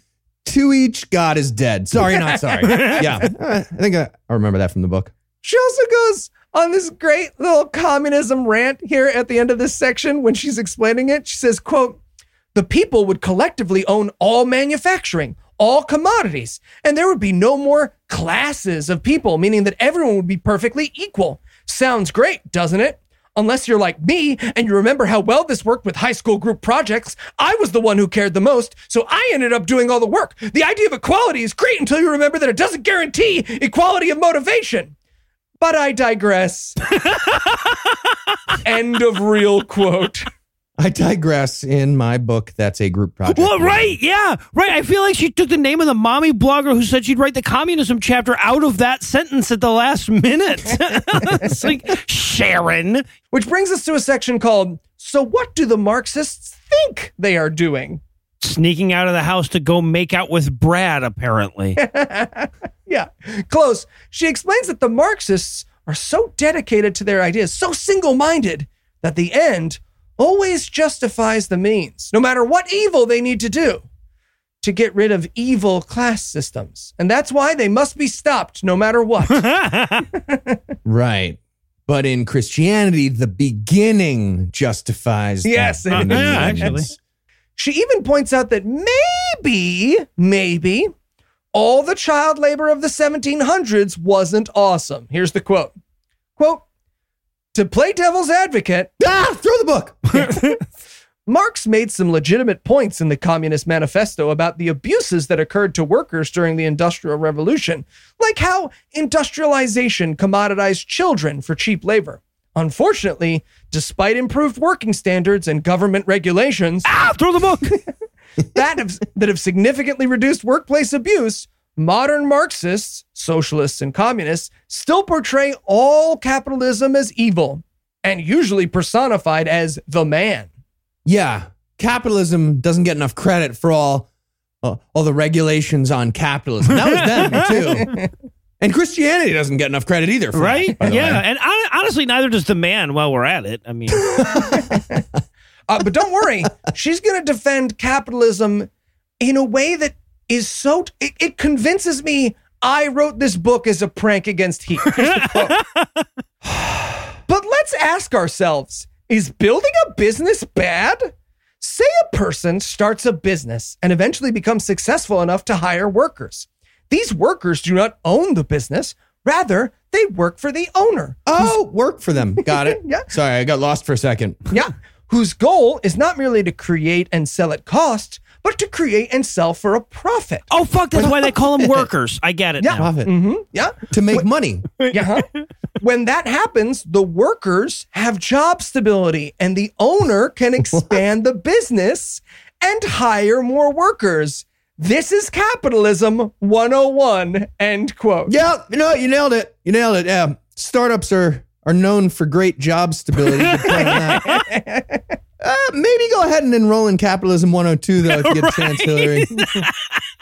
to each God is dead. Sorry, not [laughs] sorry. yeah, I think I, I remember that from the book. She also goes on this great little communism rant here at the end of this section when she's explaining it. She says, quote, the people would collectively own all manufacturing, all commodities, and there would be no more classes of people, meaning that everyone would be perfectly equal. Sounds great, doesn't it? Unless you're like me and you remember how well this worked with high school group projects, I was the one who cared the most, so I ended up doing all the work. The idea of equality is great until you remember that it doesn't guarantee equality of motivation. But I digress. [laughs] End of real quote. I digress. In my book, that's a group project. Well, right, yeah, right. I feel like she took the name of the mommy blogger who said she'd write the communism chapter out of that sentence at the last minute. [laughs] it's like Sharon. Which brings us to a section called So What Do the Marxists Think They Are Doing? Sneaking out of the house to go make out with Brad, apparently. [laughs] Yeah, close. She explains that the Marxists are so dedicated to their ideas, so single minded, that the end always justifies the means, no matter what evil they need to do to get rid of evil class systems. And that's why they must be stopped no matter what. [laughs] [laughs] Right. But in Christianity, the beginning justifies the Yes, it end. is. Yeah, actually. She even points out that maybe, maybe all the child labor of the 1700s wasn't awesome. Here's the quote. Quote, to play devil's advocate, [laughs] Ah, throw the book. [laughs] Marx made some legitimate points in the Communist Manifesto about the abuses that occurred to workers during the Industrial Revolution, like how industrialization commoditized children for cheap labor. Unfortunately, despite improved working standards and government regulations ah, throw the book. [laughs] that, have, that have significantly reduced workplace abuse, modern Marxists, socialists, and communists still portray all capitalism as evil and usually personified as the man. Yeah, capitalism doesn't get enough credit for all uh, all the regulations on capitalism. That was them [laughs] too. And Christianity doesn't get enough credit either, for right? that, yeah. way. And hon- honestly, neither does the man while we're at it. I mean, [laughs] [laughs] Uh, but don't worry, she's going to defend capitalism in a way that is so, it, it convinces me I wrote this book as a prank against Heath. [laughs] Here's the quote. [sighs] but let's ask ourselves is building a business bad? Say a person starts a business and eventually becomes successful enough to hire workers. These workers do not own the business, rather, they work for the owner. Oh, work for them. Got it. [laughs] Yeah. Sorry, I got lost for a second. Yeah. Whose goal is not merely to create and sell at cost, but to create and sell for a profit. oh fuck, that's why they call them [laughs] workers. I get it Yeah. now. Profit hmm Yeah. to make money. [laughs] Yeah. when that happens, the workers have job stability and the owner can expand the business and hire more workers. This is capitalism 101. End quote. Yeah, you know, you nailed it. You nailed it. Yeah, startups are are known for great job stability. [laughs] Good point on that. Uh, maybe go ahead and enroll in Capitalism 102, though, if you get a chance, Hillary. [laughs]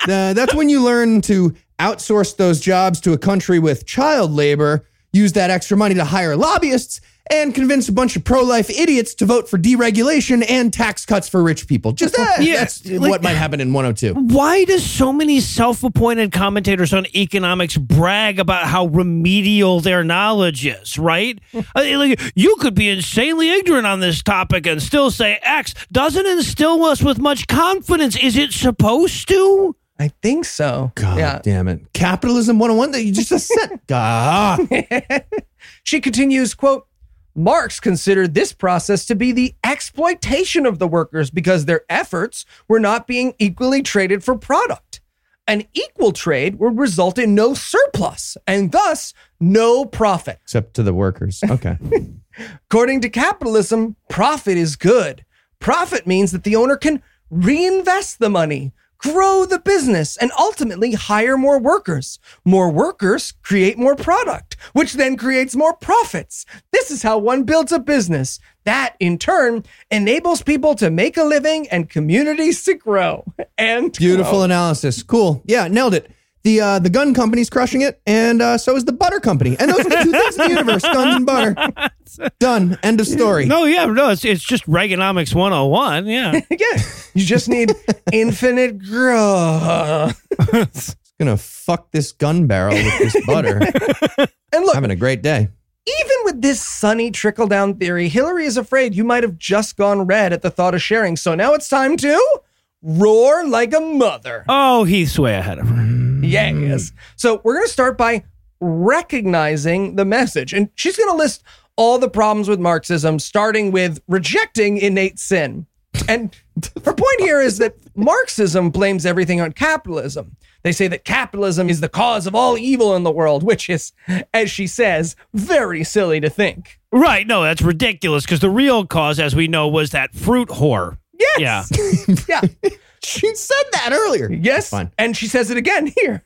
Uh, that's when you learn to outsource those jobs to a country with child labor, use that extra money to hire lobbyists, and convince a bunch of pro life idiots to vote for deregulation and tax cuts for rich people. Just uh, Yeah, that's like- what might happen in 102. Why does so many self-appointed commentators on economics brag about how remedial their knowledge is? Right? [laughs] I mean, like, you could be insanely ignorant on this topic and still say X. Doesn't instill us with much confidence. Is it supposed to? I think so. God yeah. damn it. Capitalism 101 that you just said. [laughs] God. [laughs] She continues, quote, Marx considered this process to be the exploitation of the workers because their efforts were not being equally traded for product. An equal trade would result in no surplus and thus no profit. Except to the workers. Okay. [laughs] According to capitalism, profit is good. Profit means that the owner can reinvest the money, grow the business and ultimately hire more workers. More workers create more product, which then creates more profits. This is how one builds a business. That in turn enables people to make a living and communities to grow. [laughs] And Beautiful grow. analysis. Cool. Yeah, nailed it. The uh, the gun company's crushing it, and uh, so is the butter company. And those are the two things in the universe: guns and butter. [laughs] Done. End of story. No, yeah, no, it's it's just Reaganomics 101. Yeah. [laughs] yeah, you just need infinite growth. It's [laughs] gonna fuck this gun barrel with this butter. And look, Having a great day. even with this sunny trickle down theory, Hillary is afraid you might have just gone red at the thought of sharing. So now it's time to roar like a mother. Oh, he's way ahead of her. Yes. So we're going to start by recognizing the message. And she's going to list all the problems with Marxism, starting with rejecting innate sin. And her point here is that Marxism blames everything on capitalism. They say that capitalism is the cause of all evil in the world, which is, as she says, very silly to think. Right. No, that's ridiculous because the real cause, as we know, was that fruit whore. Yes. Yeah. [laughs] Yeah. She said that earlier. Yes. Fine. And she says it again [laughs] here.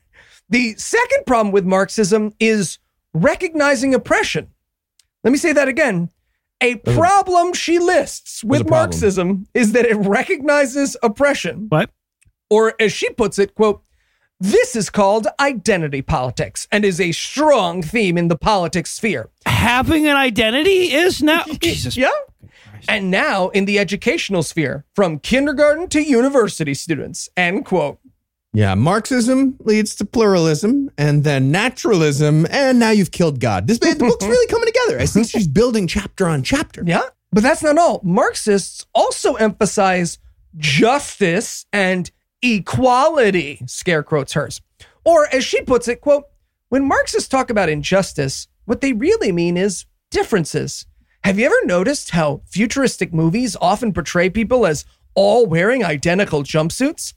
The second problem with Marxism is recognizing oppression. Let me say that again. A problem she lists with. Marxism is that it recognizes oppression. What? Or as she puts it, quote, this is called identity politics and is a strong theme in the politics sphere. Having an identity is now. [laughs] Jesus. Yeah. And now in the educational sphere, from kindergarten to university students, end quote. Yeah, Marxism leads to pluralism and then naturalism, and now you've killed God. This the book's really coming together. I think [laughs] she's building chapter on chapter. Yeah. But that's not all. Marxists also emphasize justice and equality, scare quotes hers. Or as she puts it, quote, when Marxists talk about injustice, what they really mean is differences. Have you ever noticed how futuristic movies often portray people as all wearing identical jumpsuits?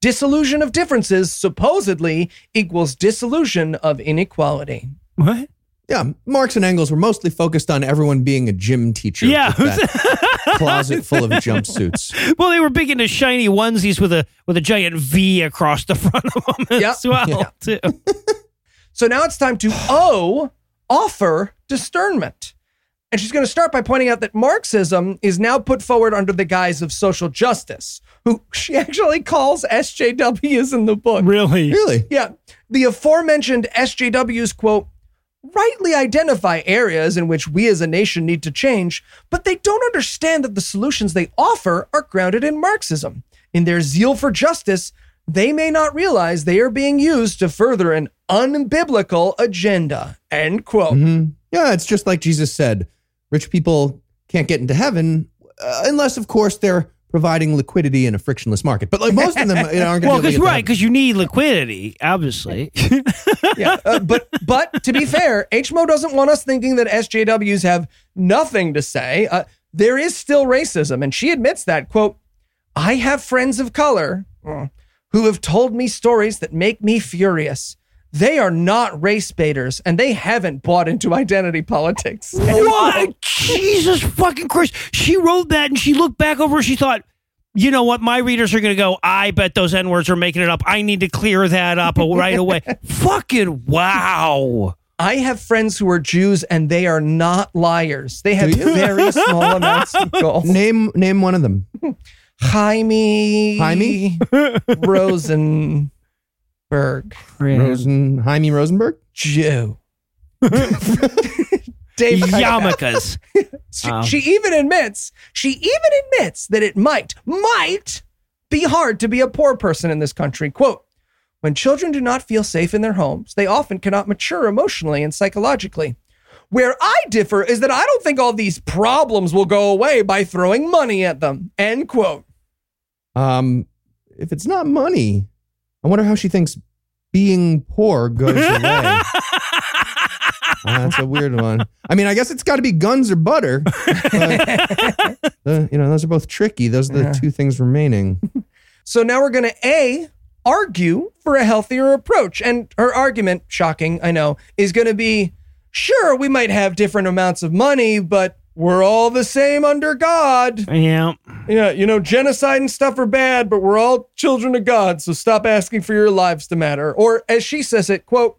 Disillusion of differences supposedly equals dissolution of inequality. What? Yeah, Marx and Engels were mostly focused on everyone being a gym teacher. Yeah. with that [laughs] closet full of jumpsuits. Well, they were big into shiny onesies with a with a giant V across the front of them Yep. as well. Yeah. Too. So now it's time to O, offer discernment. And she's going to start by pointing out that Marxism is now put forward under the guise of social justice, who she [laughs] actually calls SJWs in the book. Really? Really? Yeah. The aforementioned SJWs, quote, rightly identify areas in which we as a nation need to change, but they don't understand that the solutions they offer are grounded in Marxism. In their zeal for justice, they may not realize they are being used to further an unbiblical agenda. End quote. Mhm. Yeah, it's just like Jesus said rich people can't get into heaven uh, unless, of course, they're providing liquidity in a frictionless market. But like most of them you know, aren't going [laughs] Well, to be because right, because you need liquidity, obviously. [laughs] yeah, uh, but but to be fair, HMO doesn't want us thinking that SJWs have nothing to say. Uh, there is still racism, and she admits that. "Quote: I have friends of color uh, who have told me stories that make me furious. They are not race baiters, and they haven't bought into identity politics." [laughs] what? Jesus fucking Christ. She wrote that and she looked back over and she thought, you know what? My readers are going to go, I bet those N words are making it up. I need to clear that up right [laughs] away. fucking wow. I have friends who are Jews, and they are not liars. They have very small [laughs] amounts of gold. Name name one of them. Jaime Jaime? Rosenberg. Rosen Jaime Rosenberg. Jew. [laughs] Dave, Yarmulkes. [laughs] she, Um. she even admits, she even admits that it might, might be hard to be a poor person in this country. Quote, when children do not feel safe in their homes, they often cannot mature emotionally and psychologically. Where I differ is that I don't think all these problems will go away by throwing money at them. End quote. Um, if it's not money, I wonder how she thinks being poor goes [laughs] away. Uh, that's a weird one. I mean, I guess it's got to be guns or butter. But, uh, you know, those are both tricky. Those are the Yeah. two things remaining. So now we're going to A, argue for a healthier approach. And her argument, shocking, I know, is going to be sure, we might have different amounts of money, but we're all the same under God. Yeah. Yeah, you know, genocide and stuff are bad, but we're all children of God, so stop asking for your lives to matter. Or as she says it, quote,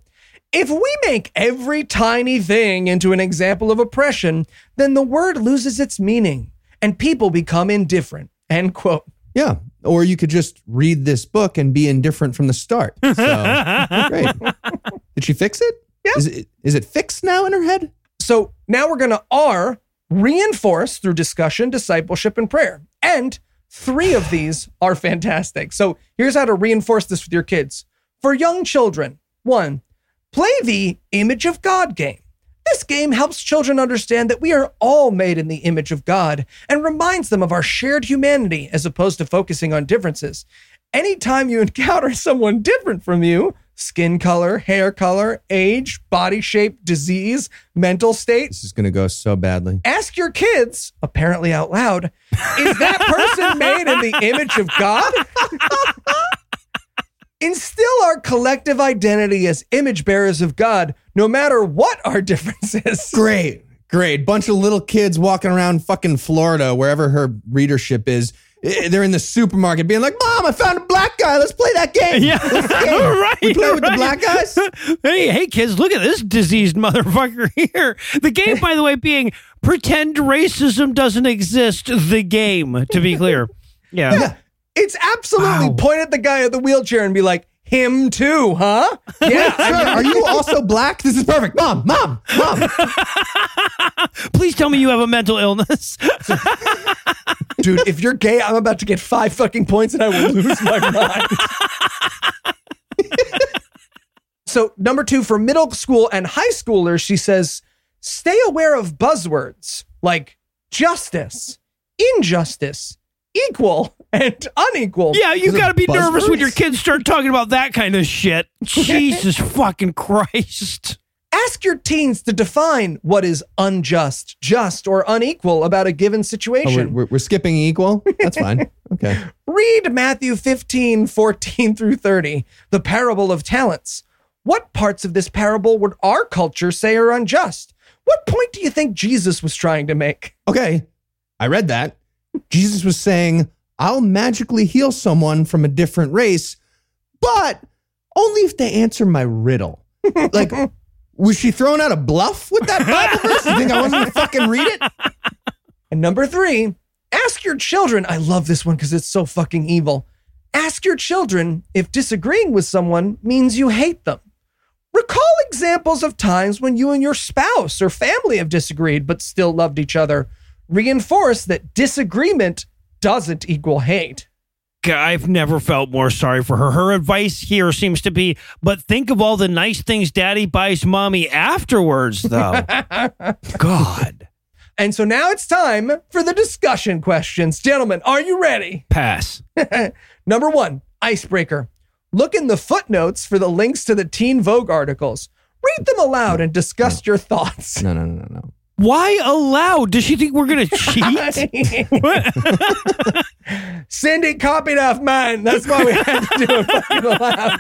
if we make every tiny thing into an example of oppression, then the word loses its meaning and people become indifferent. End quote. Yeah. Or you could just read this book and be indifferent from the start. [laughs] So, great. Did she fix it? Yeah. Is it, is it fixed now in her head? So now we're going to R, reinforce through discussion, discipleship, and prayer. And three of these are fantastic. So here's how to reinforce this with your kids. For young children, one, play the image of God game. This game helps children understand that we are all made in the image of God and reminds them of our shared humanity as opposed to focusing on differences. Anytime you [laughs] encounter someone different from you, skin color, hair color, age, body shape, disease, mental state, This is going to go so badly. ask your kids, apparently out loud, is that person made in the image of God? [laughs] Instill our collective identity as image bearers of God, no matter what our [laughs] differences. Great. Great. Bunch of little kids walking around fucking Florida, wherever her readership is. They're in the supermarket being like, Mom, I found a black guy. Let's play that game. Yeah, [laughs] right. We play with the black guys? [laughs] Hey, hey, kids, look at this diseased [laughs] motherfucker here. The game, by the way, being pretend racism doesn't exist. The game, to be clear. Yeah. It's absolutely Wow. point at the guy at the wheelchair and be like, him too, huh? Yeah. Sir, are you [laughs] also black? This is perfect. Mom, mom, mom. [laughs] Please tell me you have a mental illness. [laughs] Dude, if you're gay, I'm about to get five fucking points and I will lose my mind. so, number two, for middle school and high schoolers, she says, stay aware of buzzwords like justice, injustice, equal, and unequal. yeah, you Those got to be nervous when your kids start talking about that kind of shit. [laughs] Jesus fucking Christ. Ask your teens to define what is unjust, just, or unequal about a given Oh, situation. we're, we're, we're skipping equal? That's fine. [laughs] Okay. Read Matthew 15, 14 through 30, the parable of talents. What parts of this parable would our culture say are unjust? What point do you think Jesus was trying to make? Okay. I read that. Jesus was saying, I'll magically heal someone from a different race, but only if they answer my riddle. [laughs] Like, was she throwing out a bluff with that Bible verse? You think I wasn't gonna fucking read it? And number three, ask your children. I love this one because it's so fucking evil. Ask your children if disagreeing with someone means you hate them. Recall examples of times when you and your spouse or family have disagreed but still loved each other. Reinforce that disagreement doesn't equal hate. I've never felt more sorry for her. Her advice here seems to be, but think of all the nice things daddy buys mommy afterwards, though. [laughs] God. And so now it's time for the discussion questions. Gentlemen, are you ready? Pass. [laughs] Number one, icebreaker. Look in the footnotes for the links to the Teen Vogue articles. Read them aloud and discuss your thoughts. No, no, no, no, no. Why aloud? Does she think we're going [laughs] to cheat? [laughs] Send it copied off mine. That's why we had to do it fucking aloud.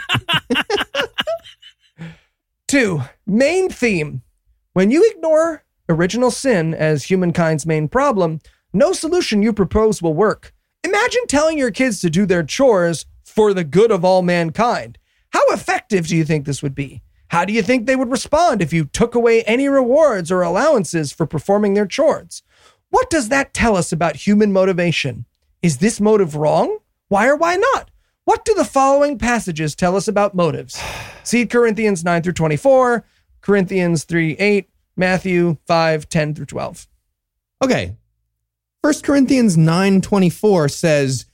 Two, main theme. When you ignore original sin as humankind's main problem, no solution you propose will work. Imagine telling your kids to do their chores for the good of all mankind. How effective do you think this would be? How do you think they would respond if you took away any rewards or allowances for performing their chores? What does that tell us about human motivation? Is this motive wrong? Why or why not? What do the following passages tell us about motives? [sighs] See Corinthians 9 through 24, Corinthians 3 8, Matthew 5 10 through 12. Okay. First Corinthians 9:24 says,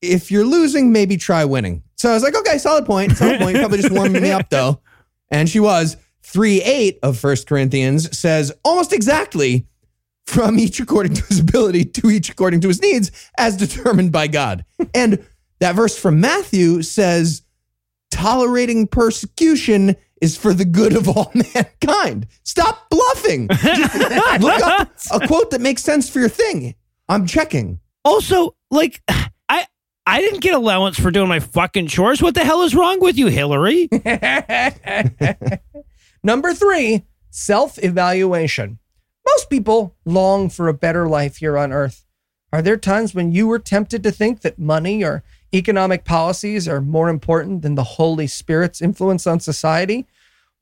if you're losing, maybe try winning. So I was like, okay, solid point. Solid point. Probably just warming me up though. [laughs] And she was. 3 8 of First Corinthians says almost exactly from each according to his ability to each according to his needs, as determined by God. [laughs] And that verse from Matthew says, tolerating persecution is for the good of all [laughs] mankind. Stop bluffing. [laughs] Look up a quote that makes sense for your thing. I'm checking. also, like, I didn't get allowance for doing my fucking chores. What the hell is wrong with you, Hillary? [laughs] Number three, self evaluation. Most people long for a better life here on earth. Are there times when you were tempted to think that money or economic policies are more important than the Holy Spirit's influence on society?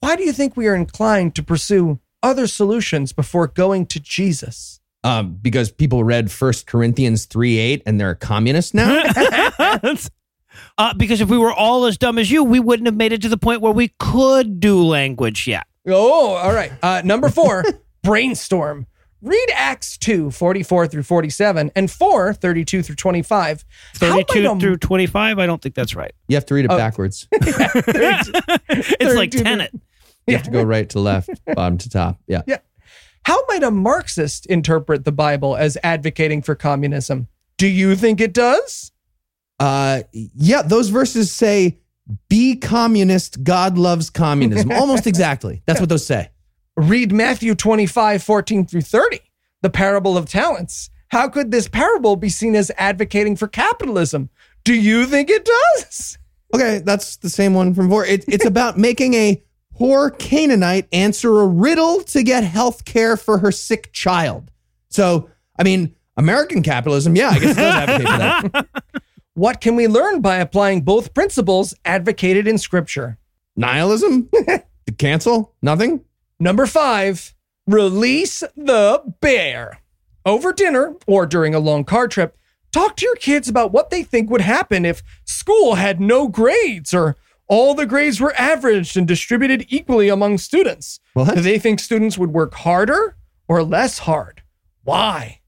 Why do you think we are inclined to pursue other solutions before going to Jesus? Um, because people read First Corinthians 3 8 and they're communists now? [laughs] [laughs] uh, because if we were all as dumb as you, we wouldn't have made it to the point where we could do language yet. Oh, all right. Uh, number four, [laughs] brainstorm. Read Acts 2, 44 through 47, and 4, 32 through 25. 32 a- through 25, I don't think that's right. You have to read it Oh. backwards. It's like 32 Tenet. You have to go right to left, bottom to top. Yeah. Yeah. How might a Marxist interpret the Bible as advocating for communism? Do you think it does? Uh, yeah, those verses say, be communist, God loves communism. [laughs] Almost exactly. That's what those say. Read Matthew 25, 14 through 30, the parable of talents. How could this parable be seen as advocating for capitalism? Do you think it does? Okay, that's the same one from before. It, it's about [laughs] making a poor Canaanite answer a riddle to get health care for her sick child. So, I mean, American capitalism, yeah, I guess it does advocate for that. [laughs] What can we learn by applying both principles advocated in Scripture? Nihilism? [laughs] cancel? Nothing? Number five, release the bear. Over dinner or during a long car trip, talk to your kids about what they think would happen if school had no grades or all the grades were averaged and distributed equally among students. What? Do they think students would work harder or less hard? Why?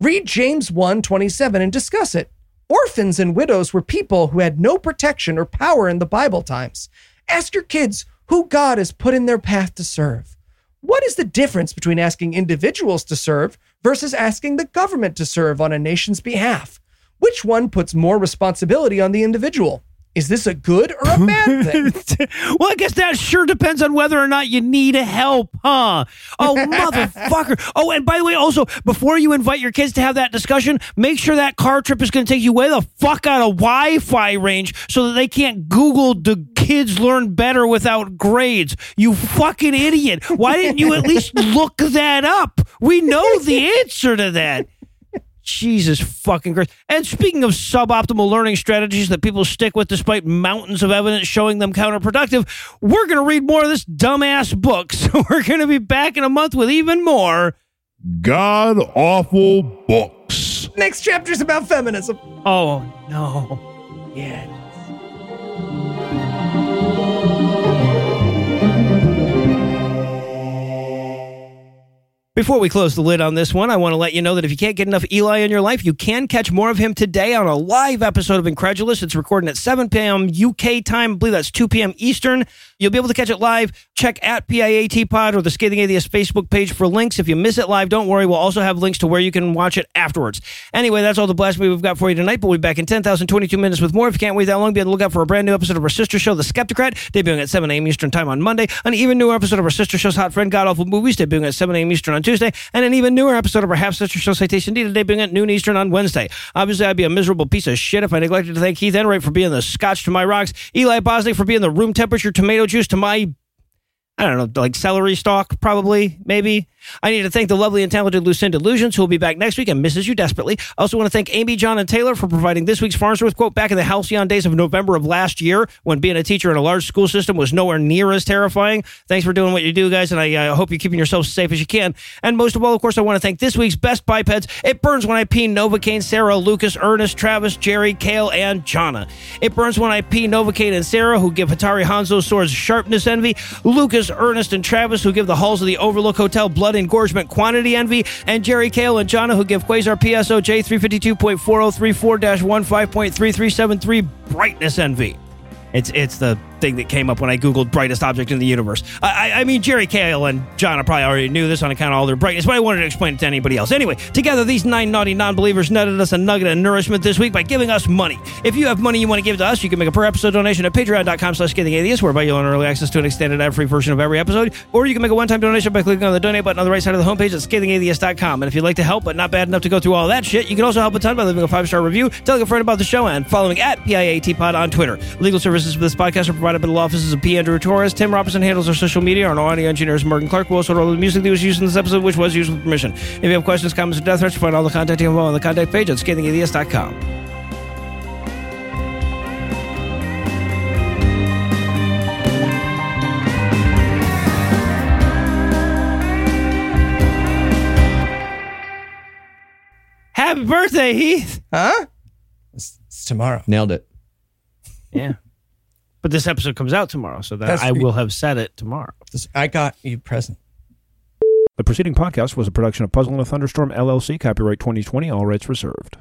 Read James 1 27 and discuss it. Orphans and widows were people who had no protection or power in the Bible times. Ask your kids who God has put in their path to serve. What is the difference between asking individuals to serve versus asking the government to serve on a nation's behalf? Which one puts more responsibility on the individual? Is this a good or a bad thing? [laughs] well, I guess that sure depends on whether or not you need help, huh? Oh, [laughs] motherfucker. Oh, and by the way, also, before you invite your kids to have that discussion, make sure that car trip is going to take you way the fuck out of Wi Fi range so that they can't Google the kids learn better without grades. You fucking idiot. Why didn't you at least [laughs] look that up? We know the answer to that. Jesus fucking Christ. And speaking of suboptimal learning strategies that people stick with despite mountains of evidence showing them counterproductive, we're going to read more of this dumbass book. [laughs] So we're going to be back in a month with even more. God awful books. Next chapter is about feminism. Oh, no. Yeah. Before we close the lid on this one, I want to let you know that if you can't get enough Eli in your life, you can catch more of him today on a live episode of Incredulous. It's recording at 7 p.m. UK time. I believe that's 2 p.m. Eastern. You'll be able to catch it live. Check at PIAT Pod or the Scathing Atheist Facebook page for links. If you miss it live, don't worry. We'll also have links to where you can watch it afterwards. Anyway, that's all the blasphemy we've got for you tonight. But we'll be back in 10,022 minutes with more. If you can't wait that long, be on the lookout for a brand new episode of our sister show, The Skepticrat, debuting at 7 a.m. Eastern time on Monday. An even newer episode of our sister show's Hot Friend God Awful Movies, debuting at 7 a.m. Eastern on Tuesday. And an even newer episode of our half sister show, Citation Needed, debuting at noon Eastern on Wednesday. Obviously, I'd be a miserable piece of shit if I neglected to thank Heath Enright for being the scotch to my rocks, Eli Bosnick for being the room temperature tomato juice to my I don't know, like celery stalk, probably, maybe. I need to thank the lovely and talented Lucinda Illusions, who will be back next week and misses you desperately. I also want to thank Amy, John, and Taylor for providing this week's Farnsworth quote back in the halcyon days of November of last year when being a teacher in a large school system was nowhere near as terrifying. Thanks for doing what you do, guys, and I uh, hope you're keeping yourselves as safe as you can. And most of all, of course, I want to thank this week's best bipeds. It burns when I pee Novocaine, Sarah, Lucas, Ernest, Travis, Jerry, Kale, and Jana. It burns when I pee Novocaine and Sarah, who give Hattori Hanzo swords sharpness envy, Lucas, Ernest, and Travis, who give the halls of the Overlook Hotel blood engorgement quantity envy, and Jerry Kale and Jana, who give Quasar PSO J352.4034-15.3373 brightness envy. It's it's the thing that came up when I googled brightest object in the universe. I, I, I mean, Jerry Kale and John I probably already knew this on account of all their brightness, but I wanted to explain it to anybody else. Anyway, together these nine naughty non-believers netted us a nugget of nourishment this week by giving us money. If you have money you want to give to us, you can make a per episode donation at patreon.com slash atheist, whereby you'll earn early access to an extended ad-free version of every episode, or you can make a one-time donation by clicking on the donate button on the right side of the homepage at scathingatheist.com. And if you'd like to help, but not bad enough to go through all that shit, you can also help a ton by leaving a five-star review, telling a friend about the show, and following at PIAT Pod on Twitter. Legal services for this podcast are provided provided by the law offices of P. Andrew Torres. Tim Robertson handles our social media. Our audio engineer is Morgan Clarke. We also wrote all the music that was used in this episode, which was used with permission. If you have questions, comments, or death threats, find all the contact info on the contact page at scathingatheist.com. Happy birthday, Heath. Huh? It's, it's tomorrow. Nailed it. Yeah. But this episode comes out tomorrow, so that That's- I will have said it tomorrow. This- I got you present. The preceding podcast was a production of Puzzle in a Thunderstorm LLC, copyright 2020, all rights reserved.